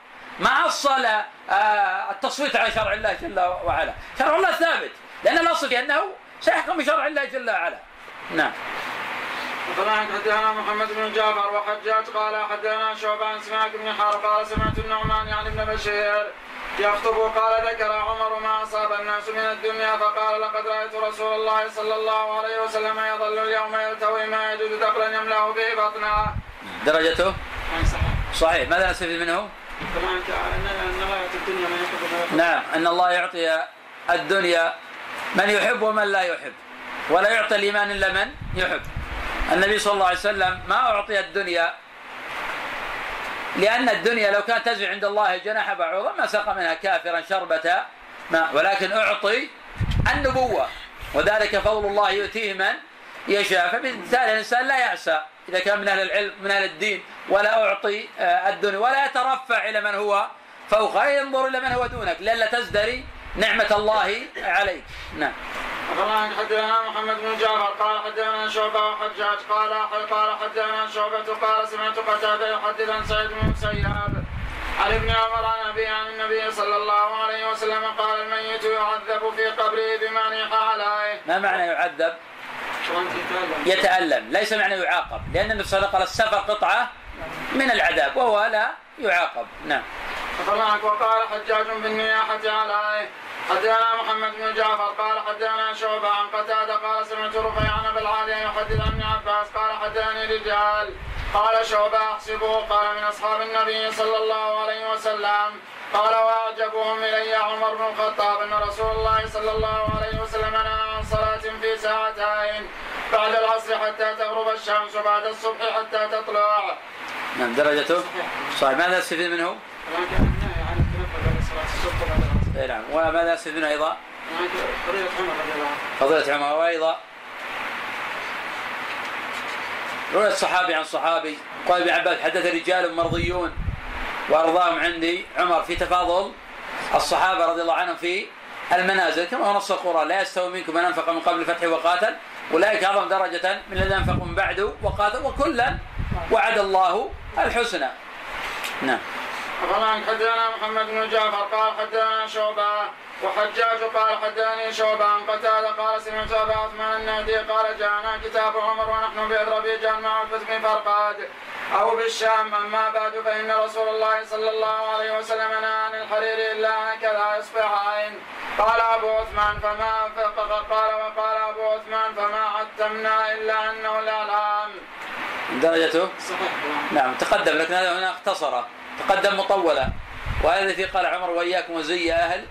ما أصل آه، التصويت على شرع الله جل وعلا. شرع الله ثابت لأن الأصل في أنه سيحكم بشرع الله جل وعلا. نعم. طبعا حدثنا محمد بن جعفر وحجاج قال حدثنا شعبة عن سماك بن حرب قال سمعت النعمان يعني ابن بشير. يخطب قال ذكر عمر ما أصاب الناس من الدنيا فقال لقد رأيت رسول الله صلى الله عليه وسلم يظل اليوم يلتوي ما يجد دقلا يملأ به بطنه. درجته يعني صحيح. ماذا نستفيد منه؟ نعم أن الله يعطي الدنيا من يحب ومن لا يحب ولا يعطي الإيمان إلا من يحب النبي صلى الله عليه وسلم ما أعطي الدنيا لأن الدنيا لو كانت تزع عند الله جناح بعوضه ما سقى منها كافرا شربة ماء ولكن أعطي النبوة. وذلك فضل الله يؤتيه من يشاء. فبالتالي الإنسان لا يأسى إذا كان من أهل العلم من أهل الدين ولا أعطي آه، الدنيا ولا يترفع إلى من هو فوقه ينظر إلى من هو دونك لئلا تزدري نعمة الله عليك نعم طبعا حدثنا محمد بن جعفر قال حدثنا شعبة وحجاج قال قال حدثنا شعبة قال سمعت قتادة يحدث عن سعيد بن مسيب عن ابن عمر عن أبي عن النبي صلى الله عليه وسلم قال الميت يعذب في قبره بما نيح عليه. ما معنى يعذب؟ يتألم ليس معنى يعاقب لأن النبي صلى الله عليه وسلم قال السفر قطعة من العذاب وهو لا يعاقب نعم وقال حجاج بالنياحة عليه حدثنا محمد بن جعفر قال حدثنا شعبة عن قتادة قال سمعت رفيع بن العالي يحدث عن ابن عباس قال حدثني رجال قال شعبة أحسبه قال من أصحاب النبي صلى الله عليه وسلم قال وأعجبهم إلي عمر بن الخطاب أن رسول الله صلى الله عليه وسلم نهى عن صلاة في ساعتين بعد العصر حتى تغرب الشمس وبعد الصبح حتى تطلع. نعم درجته صحيح ماذا نستفيد منه؟ عن صلاة الصبح. اي نعم. وماذا منه أيضا؟ طريقة عمر رضي الله عنه. فضيلة عمر وأيضا رواية الصحابي عن صحابي. قال ابن عباس حدث رجال مرضيون وأرضاهم عندي. عمر في تفاضل. الصحابة رضي الله عنهم في المنازل. كما هو نص القرآن لا يستوي منكم من أنفق من قبل الفتح وقاتل. أولئك أعظم درجة من الذين أنفقوا من بعده وقاتل. وكلا وعد الله الحسنى. نعم. طبعا حدثنا محمد بن جعفر قال حدثنا شعبة وحجاج قال حدثني شعبة عن قتادة قال سمعت أبا عثمان النهدي قال جاءنا كتاب عمر ونحن بأذربيجان مع الفتح فرقاد. أو بالشام أما بعد فإن رسول الله صلى الله عليه وسلم نهى عن الحرير إلا هكذا إصبعين. قال أبو عثمان فما قال وقال أبو عثمان فما عتمنا إلا أنه الإعلام. درجته؟ صحيح. نعم تقدم لكن هذا هنا اختصره. تقدم مطولا وهذا الذي قال عمر وإياكم وزي أهل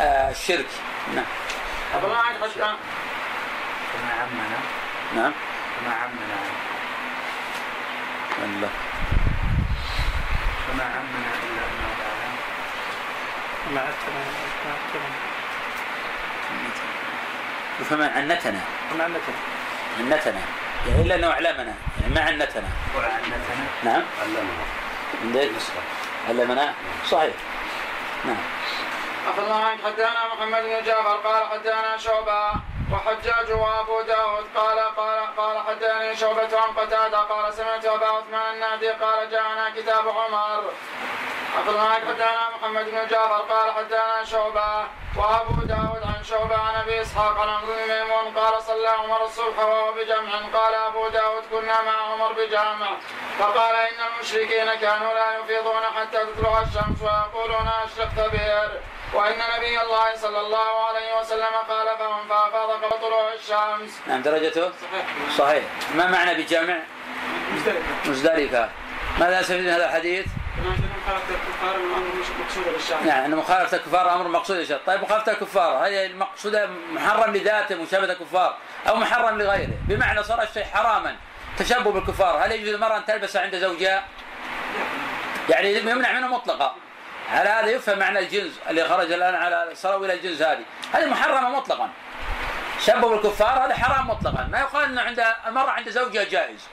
آه الشرك. نعم. طبعا حتى كما عمنا. نعم. كما عمنا. الله. كما عمنا إلا انه الاعلام كما عتنا فما عنتنا. كما عنتنا. عنتنا. يعني إلا أنه أعلمنا. يعني ما عنتنا. وعنتنا نعم. علمنا عندك علمنا صحيح. نعم. الله عنك حدثنا محمد بن جعفر قال حدثنا شعبة وحجاج وأبو داود قال قال قال حدثني شعبة عن قتادة قال سمعت أبا عثمان النهدي قال جاءنا كتاب عمر. عفى الله حدثنا محمد بن جعفر قال حدثنا شعبة وأبو داود عن شعبة عن أبي إسحاق عن عبد ميمون قال صلى عمر الصبح وهو بجمع قال أبو داود كنا مع عمر بجامع فقال إن المشركين كانوا لا يفيضون حتى تطلع الشمس ويقولون أشرقت بئر. وأن نبي الله صلى الله عليه وسلم قال فهم فافاض قبل طلوع الشمس. نعم درجته؟ صحيح. صحيح ما معنى بجامع؟ مزدلفة. مزدلفة ماذا نستفيد من هذا الحديث؟ يعني أن مخالفة الكفار أمر مقصود للشرع طيب مخالفة الكفار هل المقصودة محرم لذاته مشابهة الكفار أو محرم لغيره؟ بمعنى صار الشيء حراما تشبه بالكفار هل يجوز للمرأة أن تلبس عند زوجها؟ يعني يمنع منه مطلقا. على هذا يفهم معنى الجنس اللي خرج الآن على صاروا إلى الجنس هذه؟ هذه محرمة مطلقا. شبه بالكفار هذا حرام مطلقا. ما يقال إنه عند المرأة عند زوجها جائز.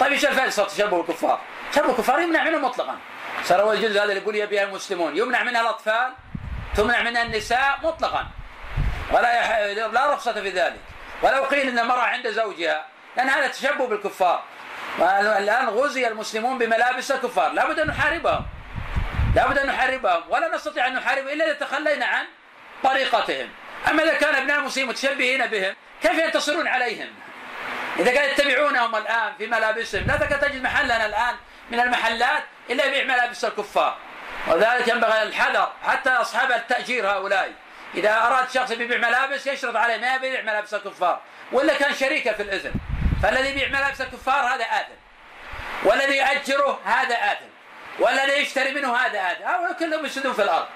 طيب إيش الفائدة صار تشبه بالكفار؟ تشبه الكفار يمنع منه مطلقا. صار هو الجزء هذا اللي يقول يبيها المسلمون. يمنع منها الأطفال تمنع منها النساء مطلقا. ولا يح... لا رخصة في ذلك. ولو قيل إن المرأة عند زوجها لأن هذا تشبه بالكفار. والآن غزي المسلمون بملابس الكفار. لابد أن نحاربهم. لابد أن نحاربهم ولا نستطيع أن نحارب إلا إذا تخلينا عن طريقتهم. أما إذا كان أبناء المسلمين متشبهين بهم كيف ينتصرون عليهم؟ إذا كانوا يتبعونهم الآن في ملابسهم لا تجد محلا الآن من المحلات إلا يبيع ملابس الكفار. وذلك ينبغي الحذر حتى أصحاب التأجير هؤلاء. إذا أراد شخص يبيع ملابس يشرط عليه ما يبيع ملابس الكفار. ولا كان شريكة في الاثم فالذي يبيع ملابس الكفار هذا اثم والذي يؤجره هذا اثم والذي يشتري منه هذا اثم هؤلاء كلهم يفسدون في الأرض.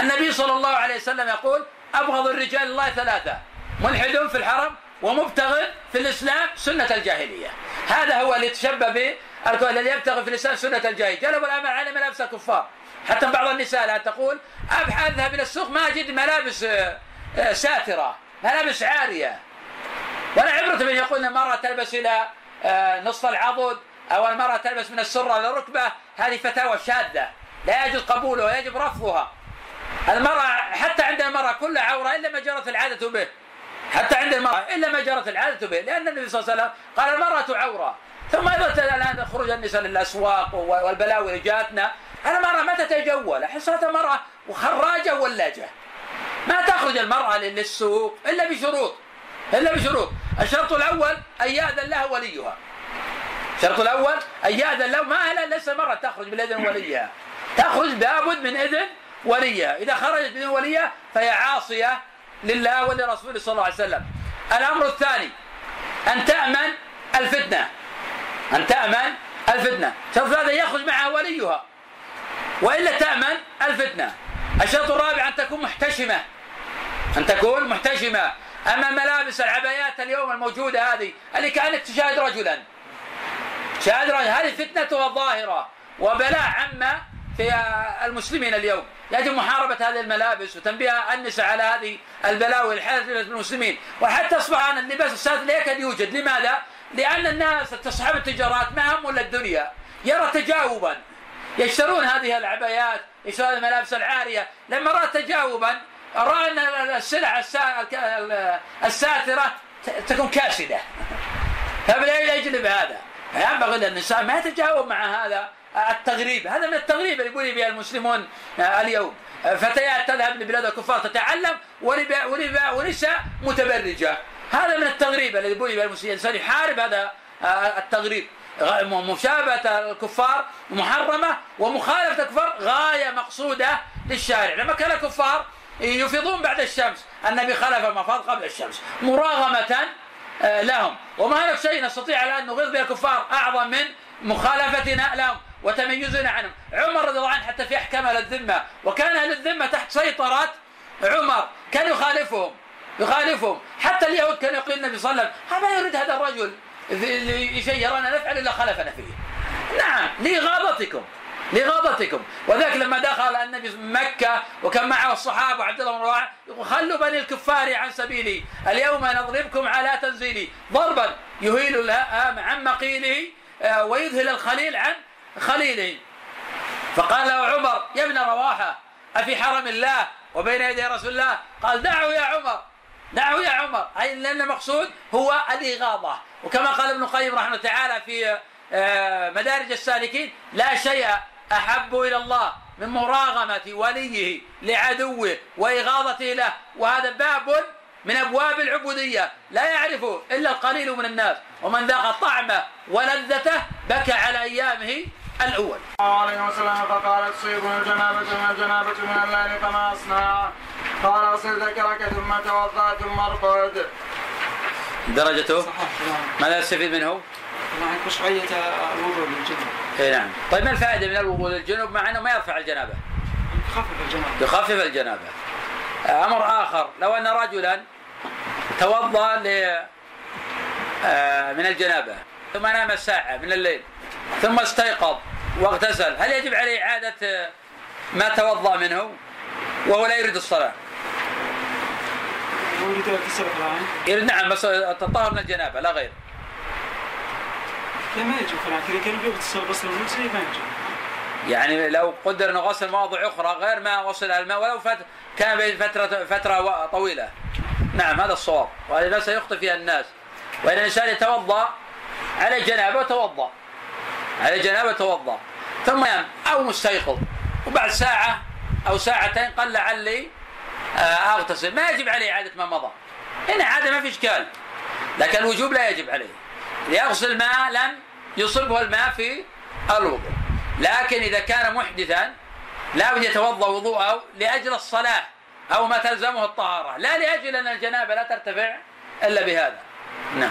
النبي صلى الله عليه وسلم يقول أبغض الرجال الله ثلاثة. ملحد في الحرم ومبتغ في الإسلام سنة الجاهلية. هذا هو اللي تشبه به الذي يبتغي في الإسلام سنة الجاهلية. جلبوا الامر على ملابس الكفار. حتى بعض النساء لا تقول أذهب إلى السوق ما أجد ملابس ساترة ملابس عارية. ولا عبرة من يقول المرأة تلبس إلى نصف العضد. أو المرأة تلبس من السرة إلى الركبه هذه فتاوى شاذة لا يجوز قبولها يجب رفضها المرأة حتى عند المرأة كل عورة إلا ما جرت العادة به. حتى عند المرأة إلا ما جرت العادة به لأن النبي صلى الله عليه وسلم قال المرأة عورة. ثم أيضا الآن خروج النساء للأسواق والبلاوي اللي جاتنا المرأة ما تتجول حصلت المرأة وخراجة ولاجه ما تخرج المرأة للسوق إلا بشروط إلا بشروط. الشرط الأول أن يأذن لها وليها. الشرط الأول ان ياذن له ما ليس المراه تخرج بالاذن وليها تخرج لابد من إذن وليها إذا خرجت بدون وليها فهي عاصية لله ولرسوله صلى الله عليه وسلم. الأمر الثاني أن تأمن الفتنة. أن تأمن الفتنة. شرط هذا يخرج معها وليها. وإلا تأمن الفتنة. الشرط الرابع أن تكون محتشمة. أن تكون محتشمة. أما ملابس العبايات اليوم الموجودة هذه اللي كانت تشاهد رجلا. رجل هذه فتنتها ظاهرة وبلاء عامة في المسلمين اليوم. يجب محاربة هذه الملابس وتنبيه النساء على هذه البلاوي الحادثة المسلمين. وحتى أصبح الآن اللباس السادس لا يكاد يوجد. لماذا؟ لأن الناس تصحب التجارات ما هم إلا الدنيا. يرى تجاوبا. يشترون هذه العبايات يشترون الملابس العارية. لما رأى تجاوبا رأى أن السلع الساترة تكون كاسدة. فبلا يجلب هذا. فينبغي للنساء ما يتجاوب مع هذا التغريب. هذا من التغريب اللي يقول به المسلمون اليوم. فتيات تذهب لبلاد الكفار تتعلم ونساء متبرجة. هذا من التغريب الذي يقول به المسلمين. الإنسان يحارب هذا التغريب. مشابهة الكفار محرمة ومخالفة الكفار غاية مقصودة للشارع. لما كان الكفار يفيضون بعد الشمس النبي خلف المفاض قبل الشمس مراغمة آه، لهم. وما هناك شيء نستطيع الآن نغيظ به الكفار أعظم من مخالفتنا لهم وتميزنا عنهم. عمر رضي الله عنه حتى في أحكام أهل الذمة وكان أهل الذمة تحت سيطرة عمر. كان يخالفهم يخالفهم. حتى اليهود كانوا يقول النبي صلى الله عليه وسلم ما يريد هذا الرجل شيء يرانا نفعل إلا خلفنا فيه. نعم لإغاظتكم لغضتكم وذلك لما دخل النبي مكة وكان معه الصحابة وعبد الله بن رواحة يقول خلوا بني الكفار عن سبيلي اليوم نضربكم على تنزيلي. ضربا يهيل عن مقيله آه، ويذهل الخليل عن خليله. فقال له عمر يا ابن رواحة أفي حرم الله وبين يدي رسول الله؟ قال دعوا يا عمر دعوا يا عمر. أي لأن المقصود هو الإغاظة. وكما قال ابن القيم رحمه تعالى في آه، مدارج السالكين لا شيء أحب إلى الله من مراغمة وليه لعدوه وإغاظته له. وهذا باب من أبواب العبودية. لا يعرفه إلا القليل من الناس. ومن ذاق طعمه ولذته بكى على أيامه الأول. الله عليه وسلم فقال تصيبني الجنابة من الجنابة من الليل فما أصنع. قال أصل ذكرك ثم توضأ ثم ارقد. درجته؟ ماذا يستفيد منه؟ يعني مشروعية الوضوء للجنة اي نعم. طيب ما الفائدة من الوضوء للجنوب مع أنه ما يرفع الجنابة؟ يخفف الجنابة. يخفف الجنابة. أمر آخر لو أن رجلا توضأ ل آه، من الجنابة ثم نام ساعه من الليل ثم استيقظ واغتسل هل يجب عليه إعادة آه، ما توضأ منه وهو لا يريد الصلاة؟ يريد نعم بس التطهر من الجنابة لا غير. لا ما يجب فلان كذا كان غسل المجزي ما يعني لو قدر انه غسل مواضع أخرى غير ما وصل الماء ولو فت كان بين فترة فترة طويلة. نعم هذا الصواب وهذا سيخطئ فيها الناس. وإن الإنسان يتوضأ على جنابه توضا. على جنابه توضا. ثم ينام أو مستيقظ وبعد ساعة أو ساعتين قال لعلي آه، أغتسل ما يجب عليه إعادة ما مضى. هنا عاده ما في إشكال. لكن الوجوب لا يجب عليه. ليغسل ما لم يصبه الماء في الوضوء. لكن إذا كان محدثا لا بد يتوضأ وضوءه لأجل الصلاة أو ما تلزمه الطهارة. لا لأجل أن الجنابة لا ترتفع إلا بهذا. نعم.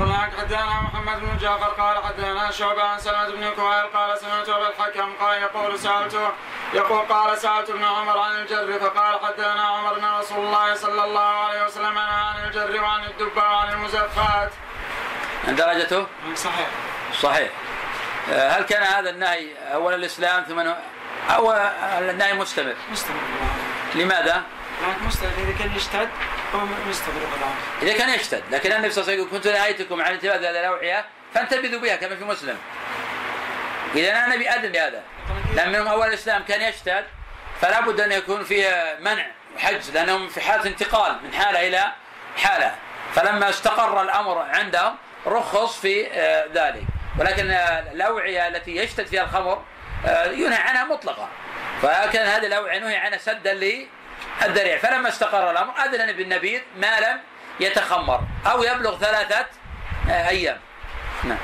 هناك حدثنا محمد بن جعفر قال حدثنا شعبة عن سلمة بن كويل قال سمعت أبا الحكم قال يقول سألته يقول قال سألت ابن عمر عن الجر فقال حدثنا عمر أن رسول الله صلى الله عليه وسلم عن الجر وعن الدب وعن المزفات. درجته؟ صحيح. صحيح. آه، هل كان هذا النهي أول الإسلام ثم أو النهي مستمر؟ مستمر. لماذا؟ مستمر. إذا كان يشتد هو مستمر إذا كان يشتد لكن النبي صلى الله عليه وسلم يقول كنت نهيتكم عن انتباه هذه الأوعية فانتبذوا بها كما في مسلم. إذا النبي أذن بهذا لما من أول الإسلام كان يشتد فلا بد أن يكون فيه منع وحجز لأنهم في حالة انتقال من حالة إلى حالة. فلما استقر الأمر عندهم رخص في آه، ذلك. ولكن آه، الأوعية التي يشتد فيها الخمر آه، ينهى عنها مطلقا. فكان هذه الأوعية نهي عنها سدا للذريع. فلما استقر الأمر أذن بالنبيذ ما لم يتخمر أو يبلغ ثلاثة أيام. نعم.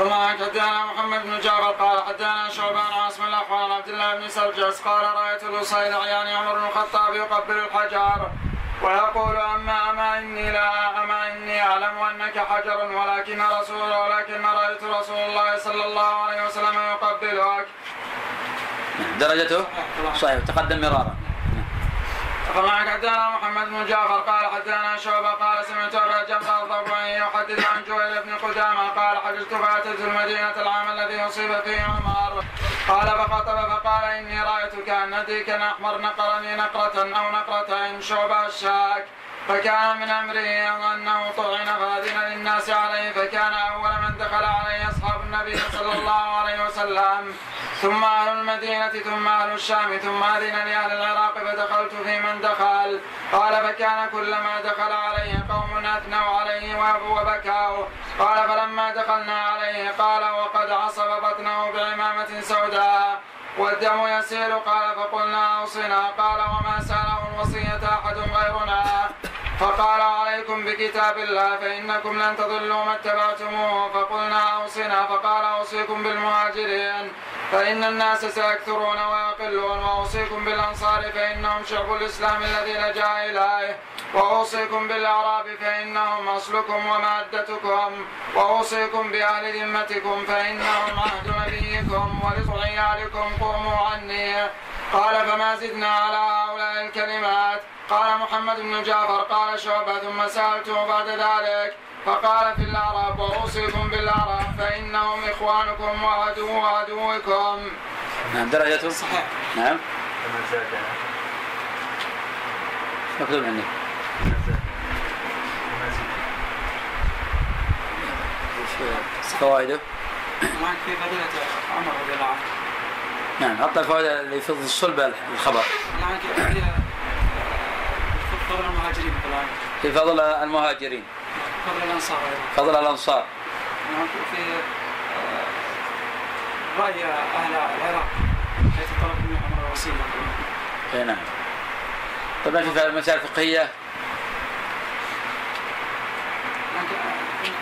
الله حدثنا محمد بن جعفر؟ قال حدثنا شعبان عاصم الاحوال عبد الله بن سرجس قال رأيت الوصيل يعني عمر بن الخطاب يقبل الحجر. ويقول أما أما إني لا أما إني أعلم أنك حجر ولكن رسول ولكن رأيت رسول الله صلى الله عليه وسلم يقبلك. درجته؟ صحيح. تقدم مرارا. فمعك حدثنا محمد بن جعفر قال حدثنا شعبة قال سمعت ابا جمره الضبعي يحدث عن جويل بن قدامة قال حججت فأتيت المدينة العام الذي أصيب فيه عمر قال فخطب فقال إني رايت كان ديكا أحمر نقرني نقرة أو نقرتين شعبة الشاك. فكان من أمره أنه طعن فاذن للناس عليه فكان أول من دخل عليه أصحاب النبي صلى الله عليه وسلم. ثم أهل المدينة ثم أهل الشام ثم أذن لاهل العراق فدخلت في من دخل. قال فكان كلما دخل عليه قوم اثنوا عليه وبكاه قال فلما دخلنا عليه قال وقد عصب بطنه بعمامة سوداء والدم يسيل قال فقلنا أوصنا. قال وما سأله الوصية أحد غيرنا. فقال عليكم بكتاب الله فإنكم لن تضلوا ما اتبعتموه. فقلنا أوصنا فقال أوصيكم بالمهاجرين. فإن الناس سيكثرون ويقلون. وأوصيكم بالأنصار فإنهم شعب الإسلام الذي لجأ إليه. وأوصيكم بالأعراب فإنهم أصلكم ومادتكم. وأوصيكم بأهل ذمتكم فإنهم عهد نبيكم ورزق عيالكم. قوموا عني. قال فما زدنا على هؤلاء الكلمات. قال محمد بن جعفر قال شعبة ثم سألته بعد ذلك فقال في الأعراب وأوصيكم بالأعراب فإنهم إخوانكم وعدو عدوكم. نعم درجته صحيح. نعم. مكتوب عندي ما فوائده؟ معك في فضيلة عمر رضي الله عنه. نعم حط الفوائد اللي في الصلب الخبر. في فضل المهاجرين في فضل المهاجرين. فضل الأنصار أيضا. فضل الأنصار. معك في آه، رأي أهل العراق حيث طلب من عمر الوسيلة اي نعم. طبعا في مسائل فقهية. معك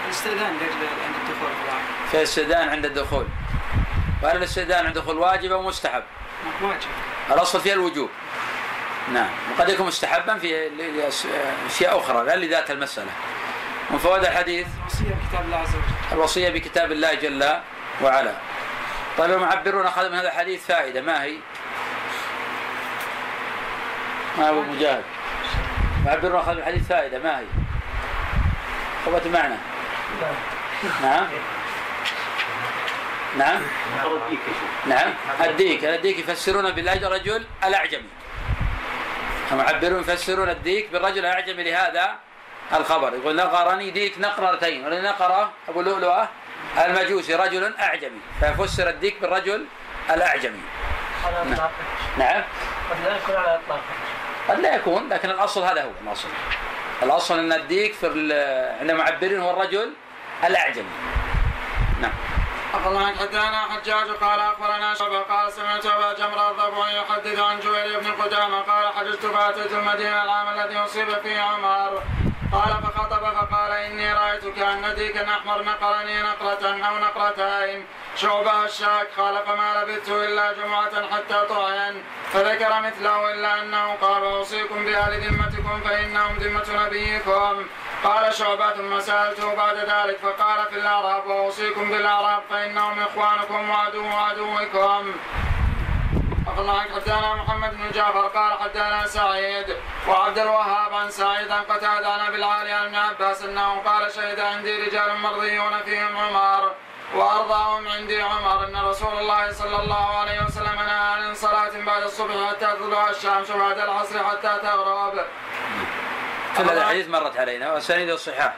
الاستئذان عند الدخول في الاستئذان عند الدخول. وهل الاستئذان عند الدخول واجب أو مستحب؟ واجب. الأصل فيها الوجوب. نعم. وقد يكون مستحبا في أشياء أخرى لا لذات المسألة. من فوائد الحديث؟ وصية بكتاب الله عز وجل. الوصية بكتاب الله جل وعلا. طيب المعبرون أخذوا من هذا الحديث فائدة. ما هي؟ ما أبو مجاهد؟ المعبرون أخذوا من الحديث فائدة. ما هي؟ قوة المعنى نعم. نعم. نعم. الديك الديك يفسرون بالأجر رجل الأعجمي. المعبرون يفسرون الديك بالرجل الأعجمي لهذا الخبر. يقول نقرني ديك نقرتين. ولنقر أبو لؤلؤة المجوسي رجل أعجمي. ففسر الديك بالرجل الأعجمي. على نعم. نعم. قد لا يكون على اطلاقه قد لا يكون لكن الأصل هذا هو الأصل. الأصل أن الديك في ال- عند المعبرين هو الرجل الأعجمي. نعم. الله حدثنا حجاج قال أخبرنا شعبة قال سمعت ابا جمره الضبعي يحدث عن جويل بن قدامة قال حججت فأتيت المدينة العام الذي أصيب فيه عمر. قال فخطب فقال إني رايت كان ديكا احمر نقرني نقرة أو نقرتين. شعبة الشاك قال فما لبثت إلا جمعة حتى طعن. فذكر مثله إلا أنه قال أوصيكم بأهل ذمتكم فإنهم ذمة نبيكم. قال شعبة ثم سألته بعد ذلك فقال في الأعراب وأوصيكم بالأعراب فإنهم إخوانكم وعدو عدوكم. عنك حدثنا محمد بن جعفر قال حدثنا سعيد. وعبد الوهاب عن سعيد عن قتادة عن أبي العالي عن ابن عباس أنه قال شهد عندي رجال مرضيون فيهم عمر وأرضاهم عندي عمر أن رسول الله صلى الله عليه وسلم نهى عن صلاة بعد الصبح حتى تطلع الشمس وبعد العصر حتى تغرب. كل الحديث مرت علينا وأسانيد الصحاح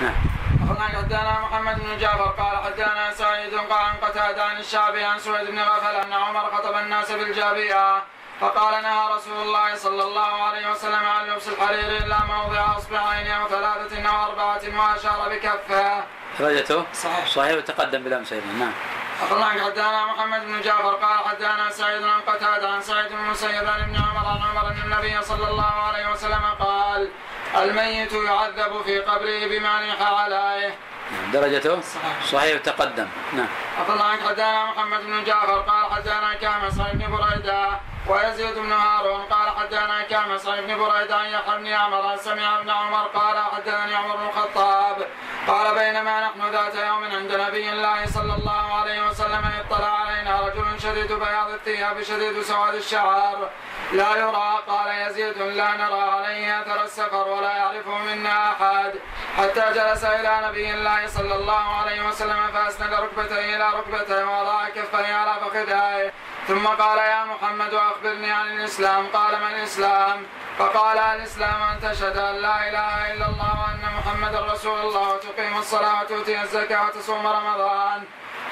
نعم. أخبرنا حدثنا محمد بن جعفر قال حدثنا سعيد قال عن قتادة عن الشعبي عن سويد بن غفل أن عمر خطب الناس بالجابية فقال نهى رسول الله صلى الله عليه وسلم عن لبس الحرير إلا موضع أصبعين أو ثلاثة أو أربعة وأشار بكفه. درجته صحيح. صحيح وتقدم بالأمس أيضا نعم أخبرنا حدثنا محمد بن جعفر قال حدثنا سعيد عن قتادة عن سعيد بن المسيب عن ابن عمر عن عمر أن النبي صلى الله عليه وسلم قال الميت يعذب في قبره عليه. نعم درجته؟ صحيح. صحيح تقدم. نعم. الله عنك حدثنا محمد بن جعفر قال حدثنا كامس ابن بريدة ويزيد بن هارون قال حدثنا كامس ابن بريدة عن يحيى بن عمر سمع ابن عمر قال حدثني عمر بن الخطاب قال بينما نحن ذات يوم عند نبي الله صلى الله عليه وسلم اطلع علينا رجل شديد بياض الثياب شديد سواد الشعر. لا يرى قال يزيد لا نرى عليه أثر السفر ولا يعرفه منا أحد. حتى جلس إلى نبي الله صلى الله عليه وسلم فأسند ركبتيه إلى ركبتيه ووضع كفيه على فخذيه. ثم قال يا محمد أخبرني عن الإسلام. قال ما الإسلام؟ فقال الإسلام أن تشهد أن لا إله إلا الله وأن محمدا رسول الله. وتقيم الصلاة وتؤتي الزكاة وتصوم رمضان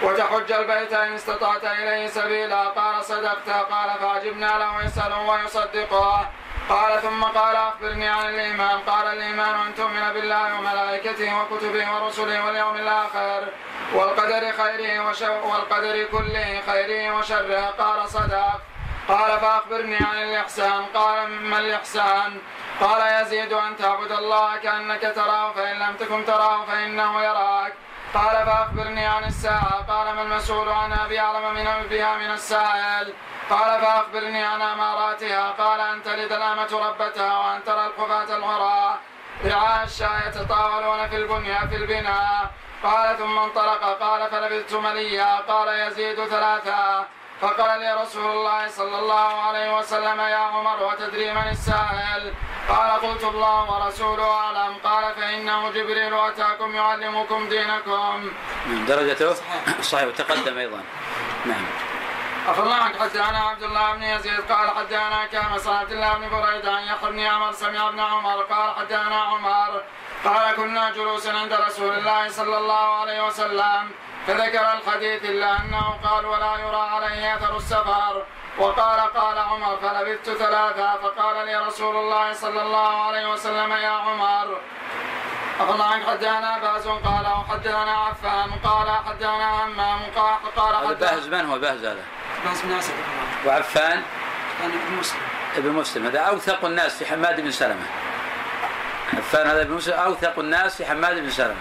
وتحج البيت إن استطعت إليه سبيلا. قال صدقت. قال فعجبنا له يساله ويصدقه. قال ثم قال أخبرني عن الإيمان. قال الإيمان أن تؤمن بالله وملائكته وكتبه ورسله واليوم الآخر والقدر خيره وشر والقدر كله خيره وشره. قال صدق. قال فأخبرني عن الإحسان. قال مما الإحسان؟ قال يزيد أن تعبد الله كأنك تراه فإن لم تكن تراه فإنه يراك. قال فأخبرني عن الساعة. قال ما المسؤول عنها باعلم من بها من السائل؟ قال فأخبرني عن أماراتها. قال ان تلد الامه ربتها وأن ترى الحفاة العراة رعاء الشاة يتطاولون في البنيا في البناء. قال ثم انطلق. قال فلبثت مليا. قال يزيد ثلاثا. فقال لي رسول الله صلى الله عليه وسلم يا عمر وتدري من السائل؟ قال قلت الله ورسوله أعلم. قال فإنه جبريل أتاكم يعلمكم دينكم. نعم درجته صحيح وتقدم أيضا. نعم. الله عنك حدثنا عبد الله بن يزيد قال حدثنا عن عبد الله بن عن يحيى بن عمر سمع ابن عمر قال حدثنا عمر قال كنا جلوسا عند رسول الله صلى الله عليه وسلم فذكر الحديث إلا أنه قال ولا يرى عليه أثر السفر. وقال قال عمر فلبثت ثلاثا فقال لي رسول الله صلى الله عليه وسلم يا عمر. عنك حدثنا بهز قال وحدثنا عفان قال حدثنا همام قال قال بهز من هو بهز هذا؟ بهز بن أسد. وعفان؟ يعني ابن مسلم. ابن مسلم هذا أوثق الناس في حماد بن سلمة. عفان هذا ابن مسلم أوثق الناس في حماد بن سلمة.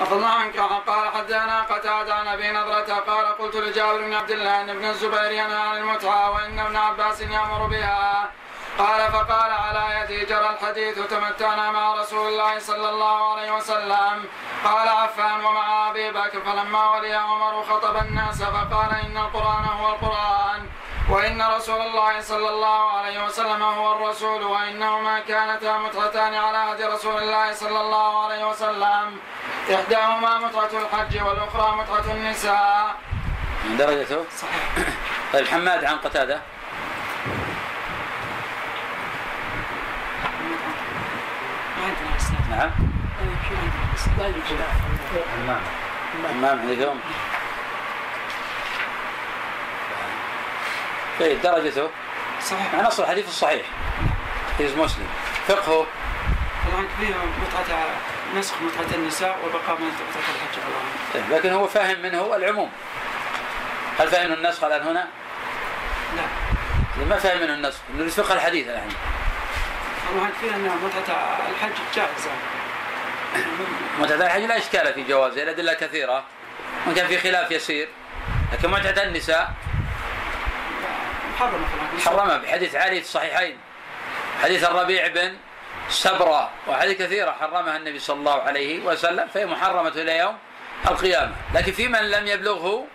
عفى الله عنك قال حدثنا قتادة عن ابي نضرة قال قلت لجابر بن عبد الله إن ابن الزبير ينهى عن المتعة وإن ابن عباس يأمر بها. قال فقال على يدي جرى الحديث تمتعنا مع رسول الله صلى الله عليه وسلم. قال عفان ومع أبي بكر فلما ولي عمر خطب الناس فقال إن القرآن هو القرآن وإن رسول الله صلى الله عليه وسلم هو الرسول وإنهما كانتا متعتان على عهد رسول الله صلى الله عليه وسلم. إحداهما متعة الحج والأخرى متعة النساء. درجته؟ صحيح. طيب حماد عن قتادة ما عندنا اسناد نعم حمام حمام عندكم؟ طيب درجته؟ صحيح. مع نص الحديث الصحيح. حديث مسلم. فقهه طبعا فيه متعة نسخ متعة النساء وبقاء من متعة الحج على. طيب لكن هو فاهم منه العموم. هل فاهم النسخ الآن هنا؟ لا. ما فاهم منه النسخ. نريد فقه الحديث الحين طبعا فيه ان متعة الحج جائزة. متعة الحج لا إشكال في جوازه الأدلة كثيرة. وإن كان في خلاف يسير. لكن متعة النساء. محرمة حرمها بحديث علي في الصحيحين. حديث الربيع بن سبرة. وحديث كثيرة حرمها النبي صلى الله عليه وسلم فهي محرمة إلى يوم القيامة. لكن في من لم يبلغه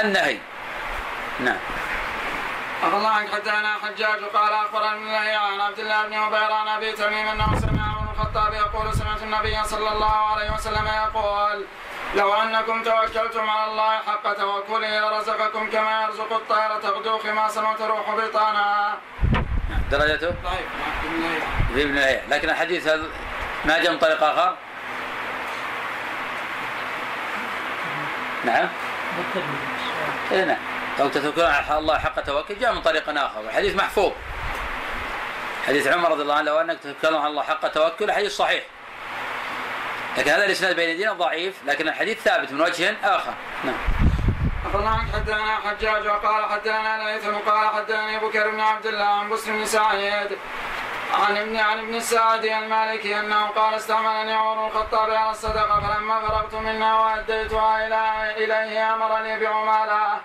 النهي. نعم. عفى الله عنك حدثنا حجاج قال اخبرنا ابن الله عن عبد الله بن عبير عن أبي تميم أنه سمع عمر بن الخطاب يقول سمعت النبي صلى الله عليه وسلم يقول لو أنكم توكلتم على الله حق توكله لرزقكم كما يرزق الطير تغدو خماسا وتروح بطانا. نعم. درجته؟ ضعيف ابن الله في ابن الهيئة لكن الحديث هذا ما جاء من طريق آخر؟ نعم. إيه نعم. لو تتوكلون على الله حق توكل جاء من طريق آخر. الحديث محفوظ. حديث عمر رضي الله عنه لو أنك تتوكلون على الله حق توكل حديث صحيح. لكن هذا الإسناد بين يدينا ضعيف لكن الحديث ثابت من وجه آخر. نعم. الله عنك حدثنا حجاج وقال حدثنا ليث قال حدثني بكر بن عبد الله عن بسر بن سعيد عن ابن عن ابن السعدي المالكي أنه قال استعملني عمر الخطاب على الصدقة فلما فرغت منها وأديتها إليه أمرني بعمالها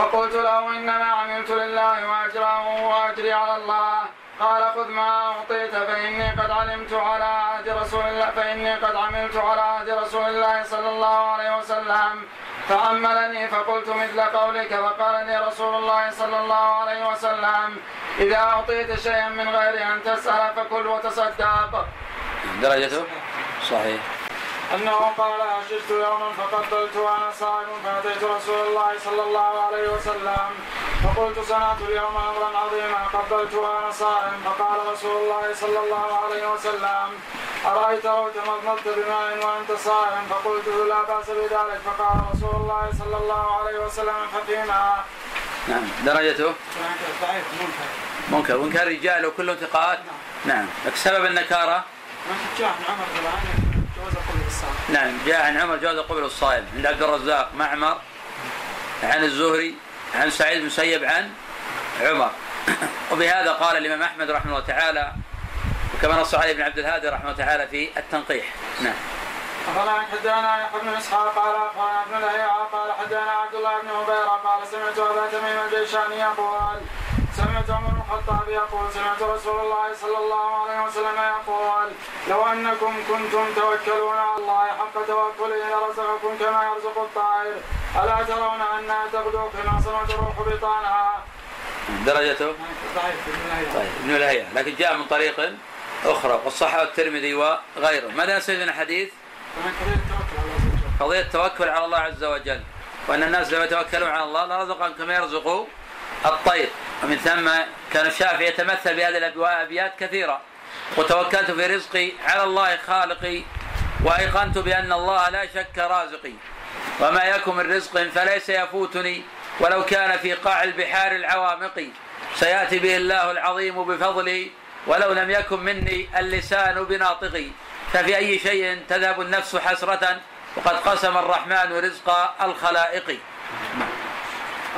فقلت له إنما عملت لله واجره واجري على الله. قال خذ ما أعطيت فإني قد علمت على عهد رسول الله فإني قد عملت على عهد رسول الله صلى الله عليه وسلم. فعملني فقلت مثل قولك فقال لي رسول الله صلى الله عليه وسلم إذا أعطيت شيئا من غير أن تسأل فكل وتصدق. درجته؟ صحيح. أنه قال عششت يوما فقبلت وأنا صائم فأتيت رسول الله صلى الله عليه وسلم فقلت صنعت اليوم أمرا عظيما. قبلت وأنا صائم. فقال رسول الله صلى الله عليه وسلم أرأيت لو تمضمضت بماء وأنت صائم؟ فقلت لا بأس بذلك. فقال رسول الله صلى الله عليه وسلم ففيما نعم. درجته؟ ضعيف منكر. منكر. رجال وكلهم ثقات؟ نعم. لكن سبب النكارة؟ ما عمر رضي الله عنه جواز قبل الصلاه نعم جاء عن عمر جواز قبل الصائم عند عبد الرزاق معمر عن الزهري عن سعيد بن مسيب عن عمر. وبهذا قال الإمام أحمد رحمه الله تعالى وكما نص عليه ابن عبد الهادي رحمه الله تعالى في التنقيح. نعم. أخبرنا حدانا يحيى بن إسحاق قال أخبرنا ابن لهيعة قال حدانا عبد الله بن عبيرة قال سمعت أبا تميم الجيشاني يقول سمعت عمر بن الخطاب يقول سمعت رسول الله صلى الله عليه وسلم يقول لو أنكم كنتم توكلون على الله حق توكله لرزقكم كما يرزق الطائر ألا ترون انها تغدو خماصا وتروح بطانها؟ درجته؟ ضعيف. طيب ابن لهيعة لكن جاء من طريق أخرى والصحابة الترمذي وغيره ماذا من الحديث؟ ومن قضية التوكل على الله عز وجل. قضية التوكل على الله عز وجل. وأن الناس لو يتوكلون على الله لرزقهم كما يرزق الطير. ومن ثم كان الشافعي يتمثل بهذه الأبيات كثيرة. وتوكلت في رزقي على الله خالقي وأيقنت بأن الله لا شك رازقي. وما يكن من رزق فليس يفوتني ولو كان في قاع البحار العوامق. سيأتي به الله العظيم بفضله ولو لم يكن مني اللسان بناطقي. ففي أي شيء تذهب النفس حسرة وقد قسم الرحمن رزق الخلائق.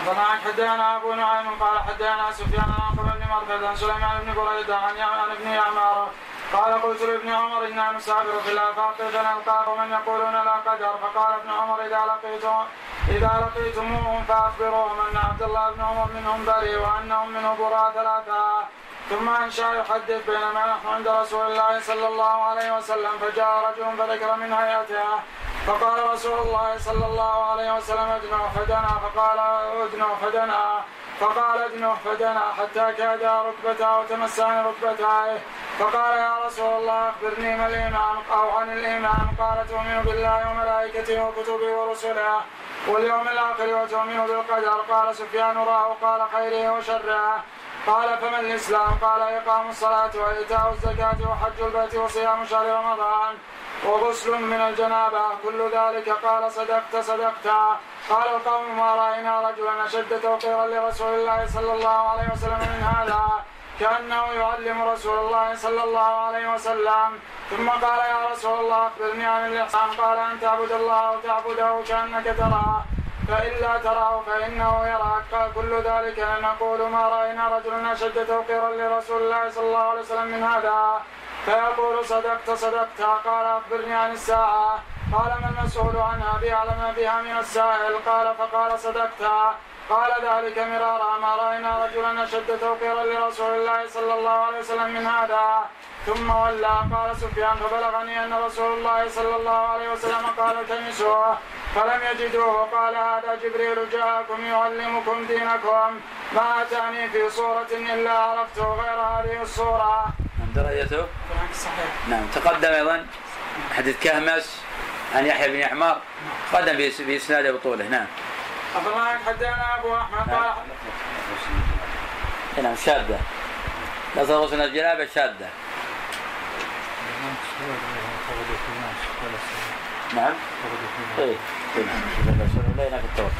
فمعك حدانا أبو نعيم قال حدانا سفيان عن قبل بن مرثد عن سليمان بن بريدة عن عن ابن يعمر. قال قلت لابن عمر إنا نسافر في الآفاق فنلقى قوما يقولون لا قدر. فقال ابن عمر إذا لقيتم إذا لقيتموهم فأخبروهم أن عبد الله بن عمر منهم بريء وأنهم منه براء ثلاثة. ثم أنشأ يحدث بينما نحن عند رسول الله صلى الله عليه وسلم فجاء رجل فذكر من هيئته فقال رسول الله صلى الله عليه وسلم ادنوا فدنا. فقال ادنوا فدنا. فقال ادنوا فدنا حتى كاد ركبته وتمسان ركبتاه فقال يا رسول الله أخبرني ما الإيمان أو عن الإيمان. قال تؤمن بالله وملائكته وكتبه ورسله واليوم الآخر وتؤمن بالقدر. قال سفيان راه قال خيره وشره. قال فما الإسلام؟ قال إقام الصلاة وإيتاء الزكاة وحج البيت وصيام شهر رمضان وغسل من الجنابة. كل ذلك قال صدقت صدقت. قال القوم ما رأينا رجلا أشد توقيرا لرسول الله صلى الله عليه وسلم من هذا كأنه يعلم رسول الله صلى الله عليه وسلم. ثم قال يا رسول الله أخبرني عن الإحسان. قال أن تعبد الله وتعبده كأنك تراه فإن لا تراه فإنه يراك. قال كل ذلك نقول ما رأينا رجلا أشد توقيرا لرسول الله صلى الله عليه وسلم من هذا. فيقول صدقت صدقت. قال أخبرني عن الساعة. قال ما المسؤول عنها بأعلم بها من السائل. قال فقال صدقت. قال ذلك مرارا. ما رأينا رجلا أشد توقيرا لرسول الله صلى الله عليه وسلم من هذا. ثم ولى قال سفيان فبلغني أن رسول الله صلى الله عليه وسلم قال التمسوه فلم يجدوه. قال هذا جبريل جاءكم يعلمكم دينكم. ما أتاني في صورة إلا عرفته غير هذه الصورة. درجته بالعكس صحيح. نعم تقدم أيضا. حديث كهمس عن يحيى بن عمار قدم بإسناده بطوله. نعم. أفما حدثنا أبو أحمد قال نعم شاذة لا تغسل الجنابة شاذة نعم نعم. لينا في التوكل.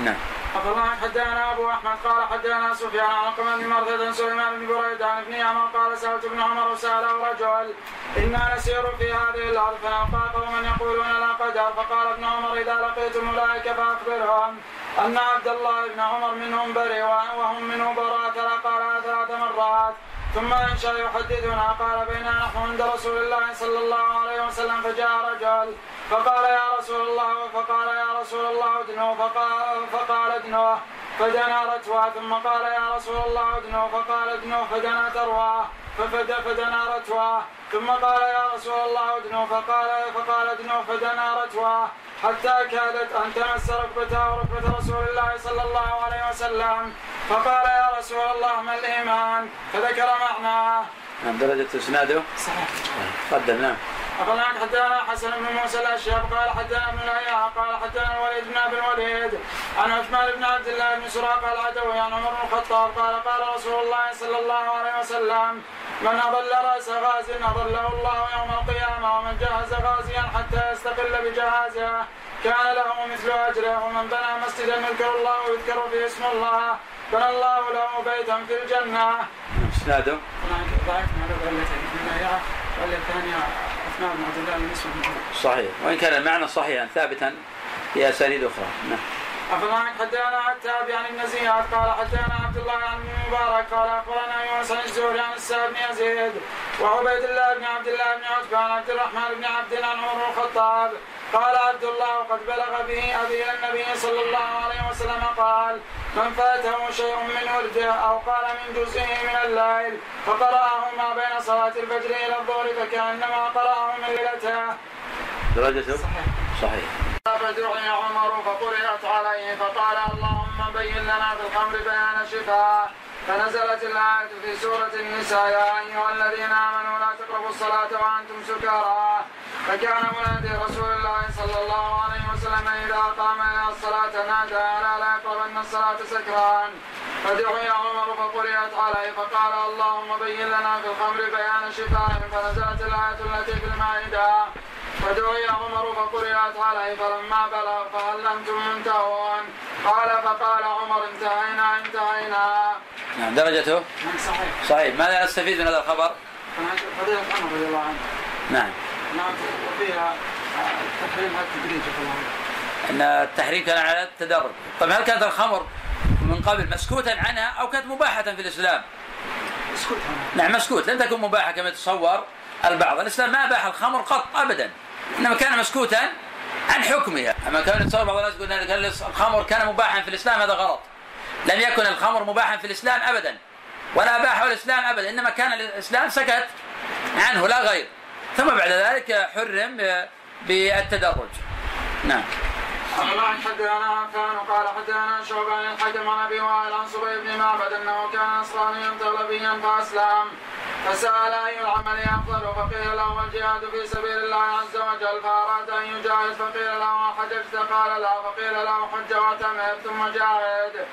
نعم. أخبرنا حدثنا أبو أحمد قال حدثنا سفيان عن قمر بن مرثد عن سليمان بن بريدة عن ابن عمر قال سألت ابن عمر وسأله رجل إنا نسير في هذه الأرض فنلقى قوما يقولون لا قدر فقال ابن عمر إذا لقيتم أولئك فأخبرهم أن عبد الله بن عمر منهم بريء وهم منه براء قال ثلاث مرات. ثم انشا يحدثنا قال بينا نحن عند رسول الله صلى الله عليه وسلم فجاء رجل فقال يا رسول الله فقال يا رسول الله ادنوا فقال, فقال ادنوه فدنا رتوى ثم قال يا رسول الله ادنوا فقال ادنوا فدنا تروى ففد فدنا رتوى ثم قال يا رسول الله ادنوا فقال فقال ادنوا فدنا رتوى حتى كادت أن تمس ركبته ركبه رسول الله صلى الله عليه وسلم. فقال يا رسول الله ما الإيمان؟ فذكر معناه. نعم درجة إسناده؟ صحيح. تقدم نعم. أخبرنا حدثنا حسن بن موسى الأشياء قال حدثنا ابن الأياع قال حدثنا الوليد بن أبي الوليد عن عثمان بن عبد الله بن سراقة العدوي عن عمر بن الخطاب قال قال رسول الله صلى الله عليه وسلم من أضل رأس غاز أضله الله يوم القيامة ومن جهز غازيا حتى يستقل بجهازه كان له مثل أجره ومن بنى مسجدا يذكر الله ويذكر فيه اسم الله بنى الله له بيتا في الجنة نعم، هناك ضعيف الثانية عمر. صحيح. وإن كان المعنى صحيحا ثابتا في أسانيد أخرى. نعم. أفضل حدثنا عتاب عن ابن زياد قال حدثنا عبد الله عن ابن مبارك. قال أخبرنا يونس عن الزهري عن السائب بن يزيد وعبيد الله بن عبد الله بن عتبة عن عبد الرحمن بن عبد عن عمر بن الخطاب. قال عبد الله وقد بلغ به أبي النبي صلى الله عليه وسلم قال من فاته شيء من ورده أو قال من جزئه من الليل فقرأه ما بين صلاة الفجر إلى الظهر فكأنما قرأه من ليلته. درجته صحيح. فدعي عمر فقرئت عليه فقال اللهم بين لنا في الخمر بيان شفاء فنزلت الآية في سورة النساء يا أيها الذين آمنوا لا تقربوا الصلاة وأنتم سكارى. فكان منادي رسول الله صلى الله عليه وسلم إذا قام إلى الصلاة نادى ألا لا يقربن الصلاة سكران. فدعي عمر فقرئت عليه فقال اللهم بين لنا في الخمر بيان شفاء فنزلت الآية التي في المائدة فدعي عمر فقرئت عليه فلما بلغ فهل أنتم منتهون؟ قال فقال عمر انتهينا انتهينا. نعم درجته؟ نعم صحيح. صحيح. ماذا نستفيد من هذا الخبر؟ فضيلة عمر رضي الله عنه. نعم. نعم وفيها تحريم على التدريج في الله أن التحريم كان على التدرج. طيب هل كانت الخمر من قبل مسكوتا عنها أو كانت مباحة في الإسلام؟ اسكت هنا نعم مسكوت. لم تكن مباحة كما يتصور البعض. الإسلام ما أباح الخمر قط أبدا إنما كان مسكوتا عن حكمها. أما كان يتصور بعض الناس يقول الخمر كان مباحا في الإسلام هذا غلط. لم يكن الخمر مباحا في الإسلام أبدا ولا أباحه الإسلام أبدا إنما كان الإسلام سكت عنه لا غير. ثم بعد ذلك حرم بالتدرج. نعم. الله حدثنا عفان قال حدثنا شعبة عن الحكم عن أبي وائل عن صبي بن معبد أنه كان نصرانيا طلبيا فاسلم فسأل أي العمل أفضل فقيل له الجهاد في سبيل الله عز وجل فأراد أن يجاهد فقيل له حججت قال لا. فقيل له حج واعتمر ثم جاهد.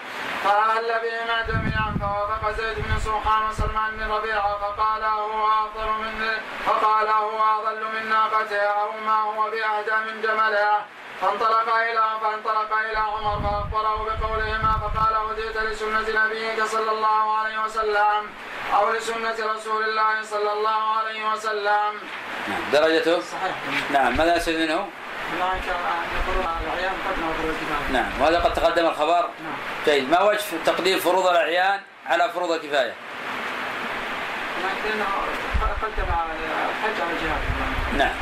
فأهل بهما جميعا فوافق زيد بن سوحان وسلمان بن ربيعة فقال هو أفضل من فقال هو أضل من ناقته أو ما هو باهدى من جملها فانطلق إلى فانطلق إلى عمر فأخبره بقولهما فقال هديت لسنة نبيك صلى الله عليه وسلم أو لسنة رسول الله صلى الله عليه وسلم. نعم درجته صحيح. نعم ماذا نستفيد منه؟ نعم وهذا قد تقدم الخبر نعم. جيد ما وجه تقديم فروض الأعيان على فروض الكفاية لكنه قدم الحج على الجهاد. نعم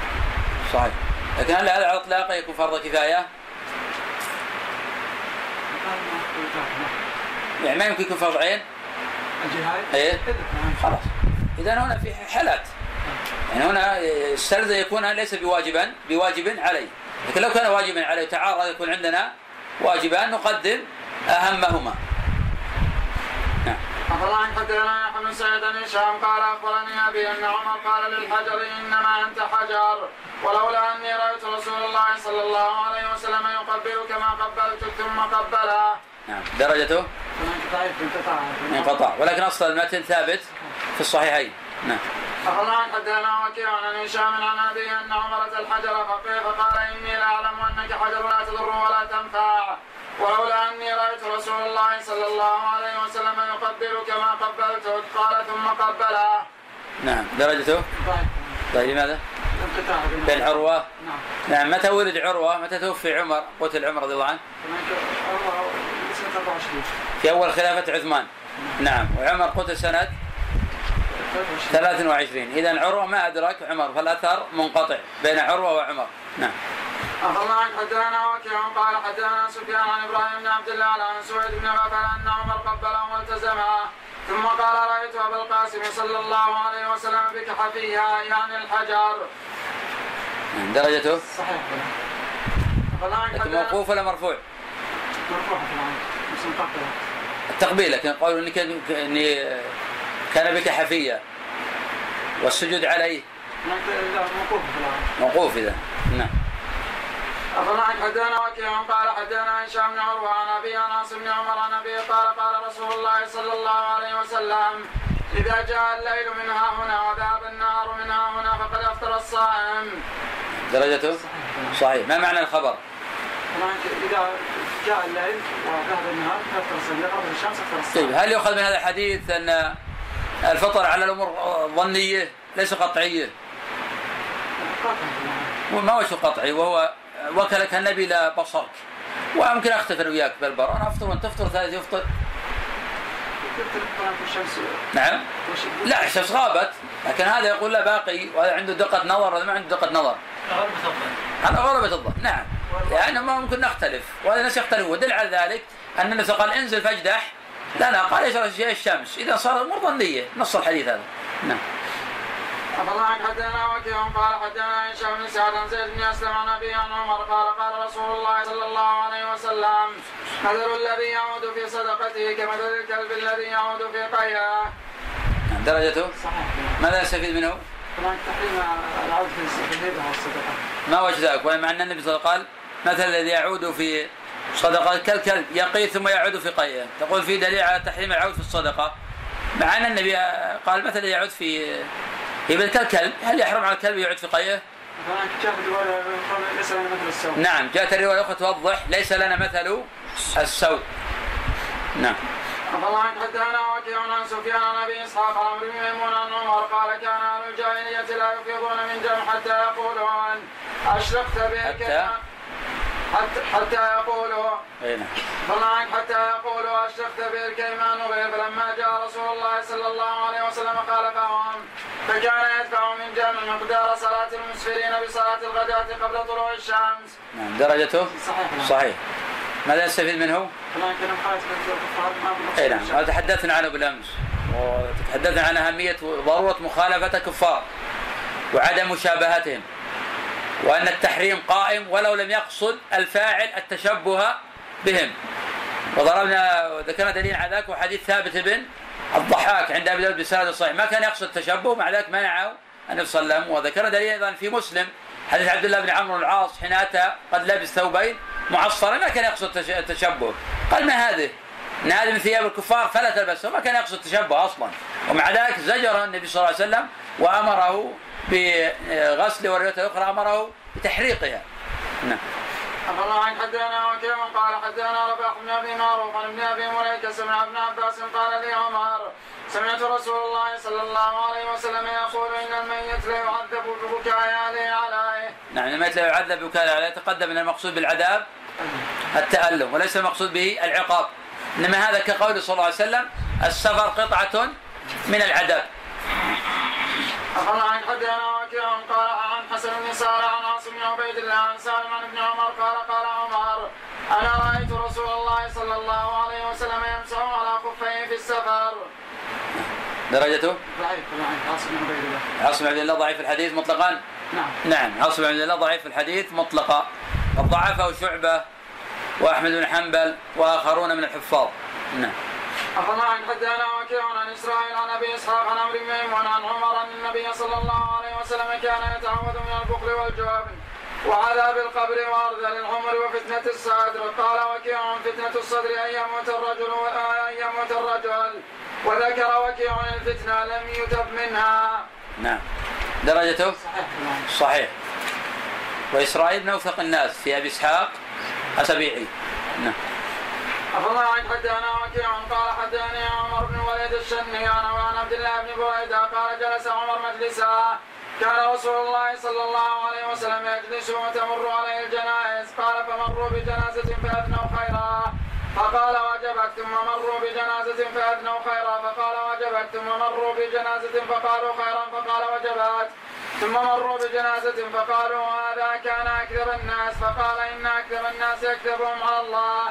صحيح لكن هل هذا على اطلاقه يكون فرض كفاية؟ يعني ما يمكن يكون فرض عين؟ إيه. خلاص اذا هنا في حالات يعني هنا يستلزم يكون ليس بواجبا بواجب عليه لكن لو كان واجبا عليه تعارض يكون عندنا واجبان نقدم أهمهما نعم. حدثنا يحيى بن سعيد بن هشام؟ قال أخبرني أبي أن عمر قال للحجر إنما أنت حجر ولولا أني رأيت رسول الله صلى الله عليه وسلم يقبلك ما قبلتك ثم قبله. نعم. درجته؟ انقطاع انقطاع ولكن أصل المتن ثابت في الصحيحين. نعم. أخبرنا حدثنا وكيع عن هشام عن أبي أن عمر أتى الحجر فقيل فقال إني لأعلم أنك حجر لا تضر ولا تنفع. ولولا أني رأيت رسول الله صلى الله عليه وسلم يقبلك ما قبلتك قال ثم قبله. نعم. درجته؟ طيب لماذا؟ بين عروه نعم. نعم. متى ولد عروة؟ متى توفي عمر؟ قتل عمر رضي الله عنه؟ هناك عمر سنة 24 في أول خلافة عثمان. نعم. وعمر قتل سنة 23 إذا عروة ما أدرك عمر فالأثر منقطع بين عروة وعمر. نعم. عفى الله عنك حدثنا وكيع قال حدثنا سفيان عن إبراهيم بن عبد الله عن سويد بن غفل ان عمر قبله والتزمها ثم قال رأيت أبا القاسم صلى الله عليه وسلم بكحفيها يعني الحجر. نعم، درجته؟ صحيح. لكن موقوف ولا مرفوع؟ مقبلة التقبيل لكن قالوا إني كان بك حفيه والسجود عليه. موقوف اذا نعم. عنك حدثنا وكيع قال حدثنا هشام بن عروة عن أبي أنس بن عمر عن أبي قال قال رسول الله صلى الله عليه وسلم إذا جاء الليل من ها هنا وذهب النهار من ها هنا فقد أفطر الصائم. درجته صحيح. ما معنى الخبر؟ إذا جاء الليل وذهب النهار فأفطر إذا غربت الشمس أفطر طيب الصيام هل يؤخذ من هذا الحديث أن الفطر على الأمور ظنية ليس قطعية؟ وما وجه قطعي وهو وكلك النبي لا بصرك. ويمكن أختفر وياك بالبر. أنا أفطر وأنت تفطر ثالث يفطر. نعم. لا الشمس غابت لكن هذا يقول لا باقي وهذا عنده دقة نظر وهذا ما عنده دقة نظر. هذا غلبة الظن. نعم. لأنه ما ممكن نختلف وهذا الناس يختلفون ودل على ذلك أن النبي قال انزل فاجدح. لا لا قال شيء الشمس؟ إذا صار الأمور ظنية. نص الحديث هذا. نعم. عفى الله عنك حدثنا وكيع قال حدثنا هشام بن سعد عن زيد بن أسلم عن أبي عن عمر قال قال رسول الله صلى الله عليه وسلم مثل الذي يعود في صدقته كمثل الكلب الذي يعود في قيئه نعم درجته؟ صحيح. ماذا نستفيد منه؟ طبعا تحريم العود في والصدقة ما وجه ذلك ومع أن النبي صلى الله عليه وسلم قال مثل الذي يعود في صدقة كالكلب يقي ثم يعود في قيئه تقول في دليل على تحريم العود في الصدقة. مع أن النبي قال مثل الذي يعود في هبة كالكلب هل يحرم على الكلب يعود في السوء. نعم جاءت الرواية الأخرى توضح ليس لنا مثل السوء. نعم. عفى الله عنك حدثنا وكيع عن سفيان عن أبي إسحاق عن عمرو بن ميمون عن عمر قال كان أهل الجاهلية لا يفيضون من دم حتى يقولون أشرقت به حتى؟ حتى حتى يقولوا. أي نعم. فالله عنك حتى يقولوا أشرقت به الكيمان فلما جاء رسول الله صلى الله عليه وسلم قال فهم. فكان يدفع من جمع مقدار صلاة المسفرين بصلاة الغداة قبل طلوع الشمس. نعم درجته صحيح نعم. صحيح ماذا نستفيد منه؟ اي نعم تحدثنا عنه بالأمس وتحدثنا عن أهمية وضروره مخالفة الكفار وعدم مشابهتهم وأن التحريم قائم ولو لم يقصد الفاعل التشبه بهم وضربنا وذكرنا دليل على ذلك وحديث ثابت بن الضحاك عند أبي داود بسند الصحيح ما كان يقصد التشبه مع ذلك منعه النبي صلى الله عليه وسلم. وذكرنا دليل أيضا في مسلم حديث عبد الله بن عمرو العاص حين أتى قد لبس ثوبين معصرا ما كان يقصد التش- التشبه. قال ما هذه؟ إن هذه من ثياب الكفار فلا تلبسه ما كان يقصد التشبه أصلا. ومع ذلك زجر النبي صلى الله عليه وسلم وأمره بغسل والروايه الأخرى أمره بتحريقها. نعم. الله عنك حدثنا وكيع قال حدثنا رباح بن أبي معروف عن ابن أبي مليكة سمع ابن عباس قال لي عمر سمعت رسول الله صلى الله عليه وسلم يقول إن الميت لا يعذب ببكاء اهله عليه. نعم الميت لا يعذب بوكاله عليه تقدم ان المقصود بالعذاب التألم وليس المقصود به العقاب إنما هذا كقول صلى الله عليه وسلم السفر قطعة من العذاب الله عنك حدثنا وكيع قال عن حسن بن سارة عن عاصم بن عبيد الله عن سالم عن ابن عمر قال قال عمر أنا رأيت رسول الله صلى الله عليه وسلم يمسح على خفيه في السفر. درجته؟ ضعيف طبعا عاصم بن عبيد الله. عاصم بن عبد الله ضعيف الحديث مطلقا؟ نعم. نعم. عاصم بن عبد الله ضعيف الحديث مطلقا. قد ضعفه شعبة وأحمد بن حنبل وآخرون من الحفاظ. نعم. عنك حدثنا وكيع عن إسرائيل عن أبي إسحاق عن عمرو بن ميمون عن عمر أن النبي صلى الله عليه وسلم كان يتعوذ من البخل والجبن وعذاب القبر وارذل العمر وفتنة الصدر. قال وكيع فتنة الصدر أن يموت الرجل أن يموت الرجل. وذكر وكيع الفتنة لم يتب منها. نعم. درجته؟ صحيح. وإسرائيل من أوثق الناس في أبي إسحاق أسبيعي نعم. الله عنك حدثنا وكيع قال حدثني عمر بن وليد الشنيان وعن عبد الله بن بريدة قال جلس عمر مجلسا. كان رسول الله صلى الله عليه وسلم يجلس وتمر عليه الجنائز. قال فمروا بجنازة فاثنوا خيرا. فقال وجبت ثم مروا بجنازة فأدنوا خيرا. فقال وجبت ثم مروا بجنازة فقالوا خيرا. فقال وجبت ثم مروا بجنازة فقالوا هذا كان أكذب الناس. فقال إن أكذب الناس يكذبهم على الله.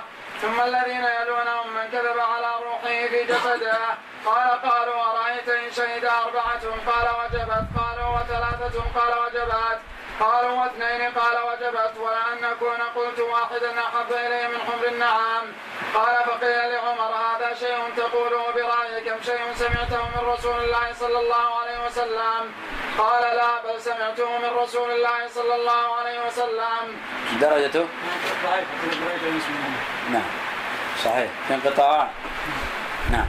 ثم الذين يلونهم من كذب على روحه في جسده. قال قالوا أرأيت إن شهد أربعة؟ قال وجبت. قالوا وثلاثة؟ قال وجبت. قالوا واثنين؟ قال وجبت. ولأن نكون قلت واحدا أحب إلي من حمر النعام قال فقيل لعمر هذا شيء تقوله برأيك كم شيء سمعته من رسول الله صلى الله عليه وسلم؟ قال لا بل سمعته من رسول الله صلى الله عليه وسلم. درجته نعم. صحيح. في انقطاع نعم.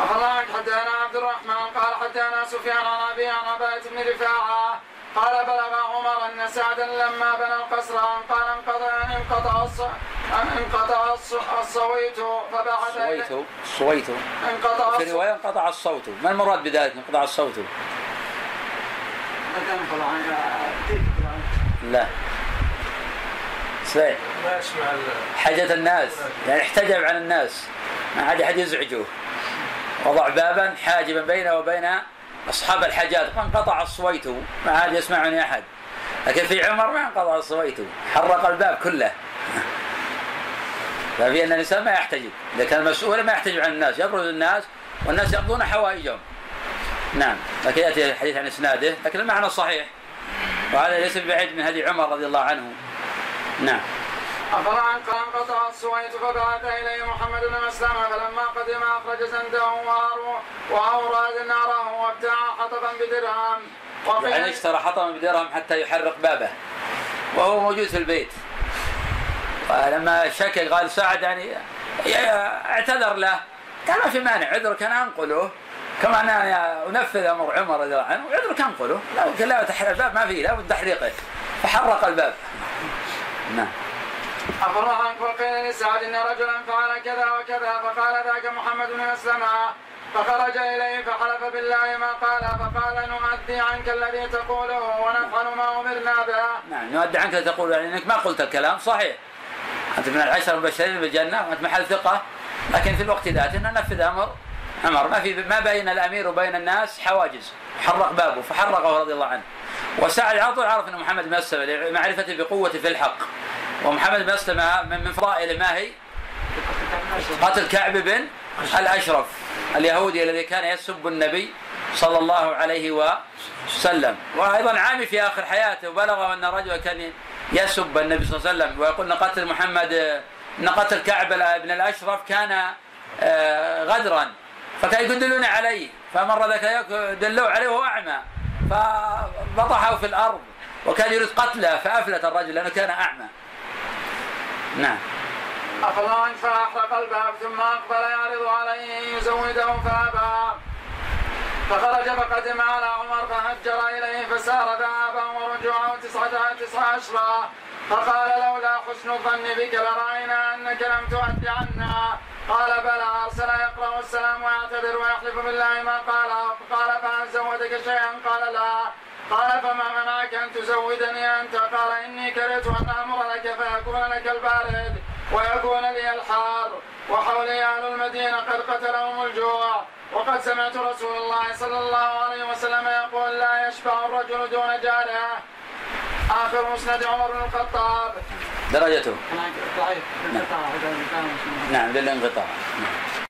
أخبرك حدثنا عبد الرحمن. قال حدثنا سفيان عن أبي عن عباية بن رفاعة. قال بلغ عمر أن سعدا لما بنى القصر قال انقطع انقطع انقطع الص- الصويت فبعث صويته صويته انقطع في رواية انقطع الصوت. ما المراد بذلك انقطع الصوت كان طبعا تلك طبعا لا. صحيح حاجة الناس. يعني احتجب عن الناس. ما عاد أحد يزعجه. وضع بابا حاجبا بينه وبين أصحاب الحاجات. فانقطع الصويت ما عاد يسمعني أحد. لكن في عمر ما انقطع الصويت. حرق الباب كله. ففي أن الإنسان ما يحتجب. إذا كان مسؤولا ما يحتجب عن الناس. يبرز الناس والناس يقضون حوائجهم. نعم. لكن يأتي الحديث عن إسناده لكن المعنى صحيح. وهذا ليس بعيد من هدي عمر رضي الله عنه. نعم. أفرعا قال انقطع السويت فبعث إليه محمد بن مسلمة فلما قدم أخرج سنده وأوراد ناره وابتاع حطبا بدرهم. يعني اشترى حطما بدرهم حتى يحرق بابه. وهو موجود في البيت. ولما شكى قال سعد يعني اعتذر له. قال ما في مانع عذرك أنا أنقله. كما أنا أنفذ أمر عمر رضي الله عنه عذرك لا يمكن لا تحرق الباب ما فيه لابد تحريقه. فحرق الباب. نعم. أفرعا وقيل لسعد إن رجلا فعل كذا وكذا فقال ذاك محمد بن مسلمة فخرج إليه فحلف بالله ما قال فقال نؤدي عنك الذي تقوله ونفعل ما أمرنا به. نعم نودع عنك تقول يعني إنك ما قلت الكلام صحيح. أنت من العشر المبشرين بالجنة وأنت محل ثقة. لكن في الوقت ذاته ان نفذ أمر عمر ما في ما بين الأمير وبين الناس حواجز. حرق بابه فحرقه رضي الله عنه. وسعد على طول عرف إن محمد بن مسلمه لمعرفته بقوته في الحق. ومحمد بن مسلمه من فضائله ما هي؟ قتل كعب بن الأشرف اليهودي الذي كان يسب النبي صلى الله عليه وسلم. وأيضا عامي في آخر حياته وبلغه أن رجلا كان يسب النبي صلى الله عليه وسلم. ويقول إن قتل محمد إن قتل كعب بن الأشرف كان آه، غدرا. فكان يدلون عليه فمر ذاك دلوا عليه وهو أعمى فبطحه في الأرض وكان يريد قتله فأفلت الرجل لأنه كان أعمى. نعم. أفضل فأحرق الباب ثم أقبل يعرض عليه أن يزوده فأبى. فخرج فقدم على عمر فهجر إليه فسار ذهابا ورجوعه تسعة تسعة أشرا فقال لولا حسن الظن بك لرأينا أنك لم تؤد عنا. قال بلى أرسل يقرأ السلام ويعتذر ويحلف بالله ما قال. قال فهل زودك شيئا؟ قال لا. قال فما منعك أن تزودني أنت؟ قال إني كرهت أن أمر لك فيكون لك البارد ويكون لي الحار وحولي أهل المدينة قد قتلهم الجوع. وقد سمعت رسول الله صلى الله عليه وسلم يقول لا يشبع الرجل دون جاره. آخر مسند عمر بن الخطاب. درجته. ضعيف نعم. للانقطاع نعم.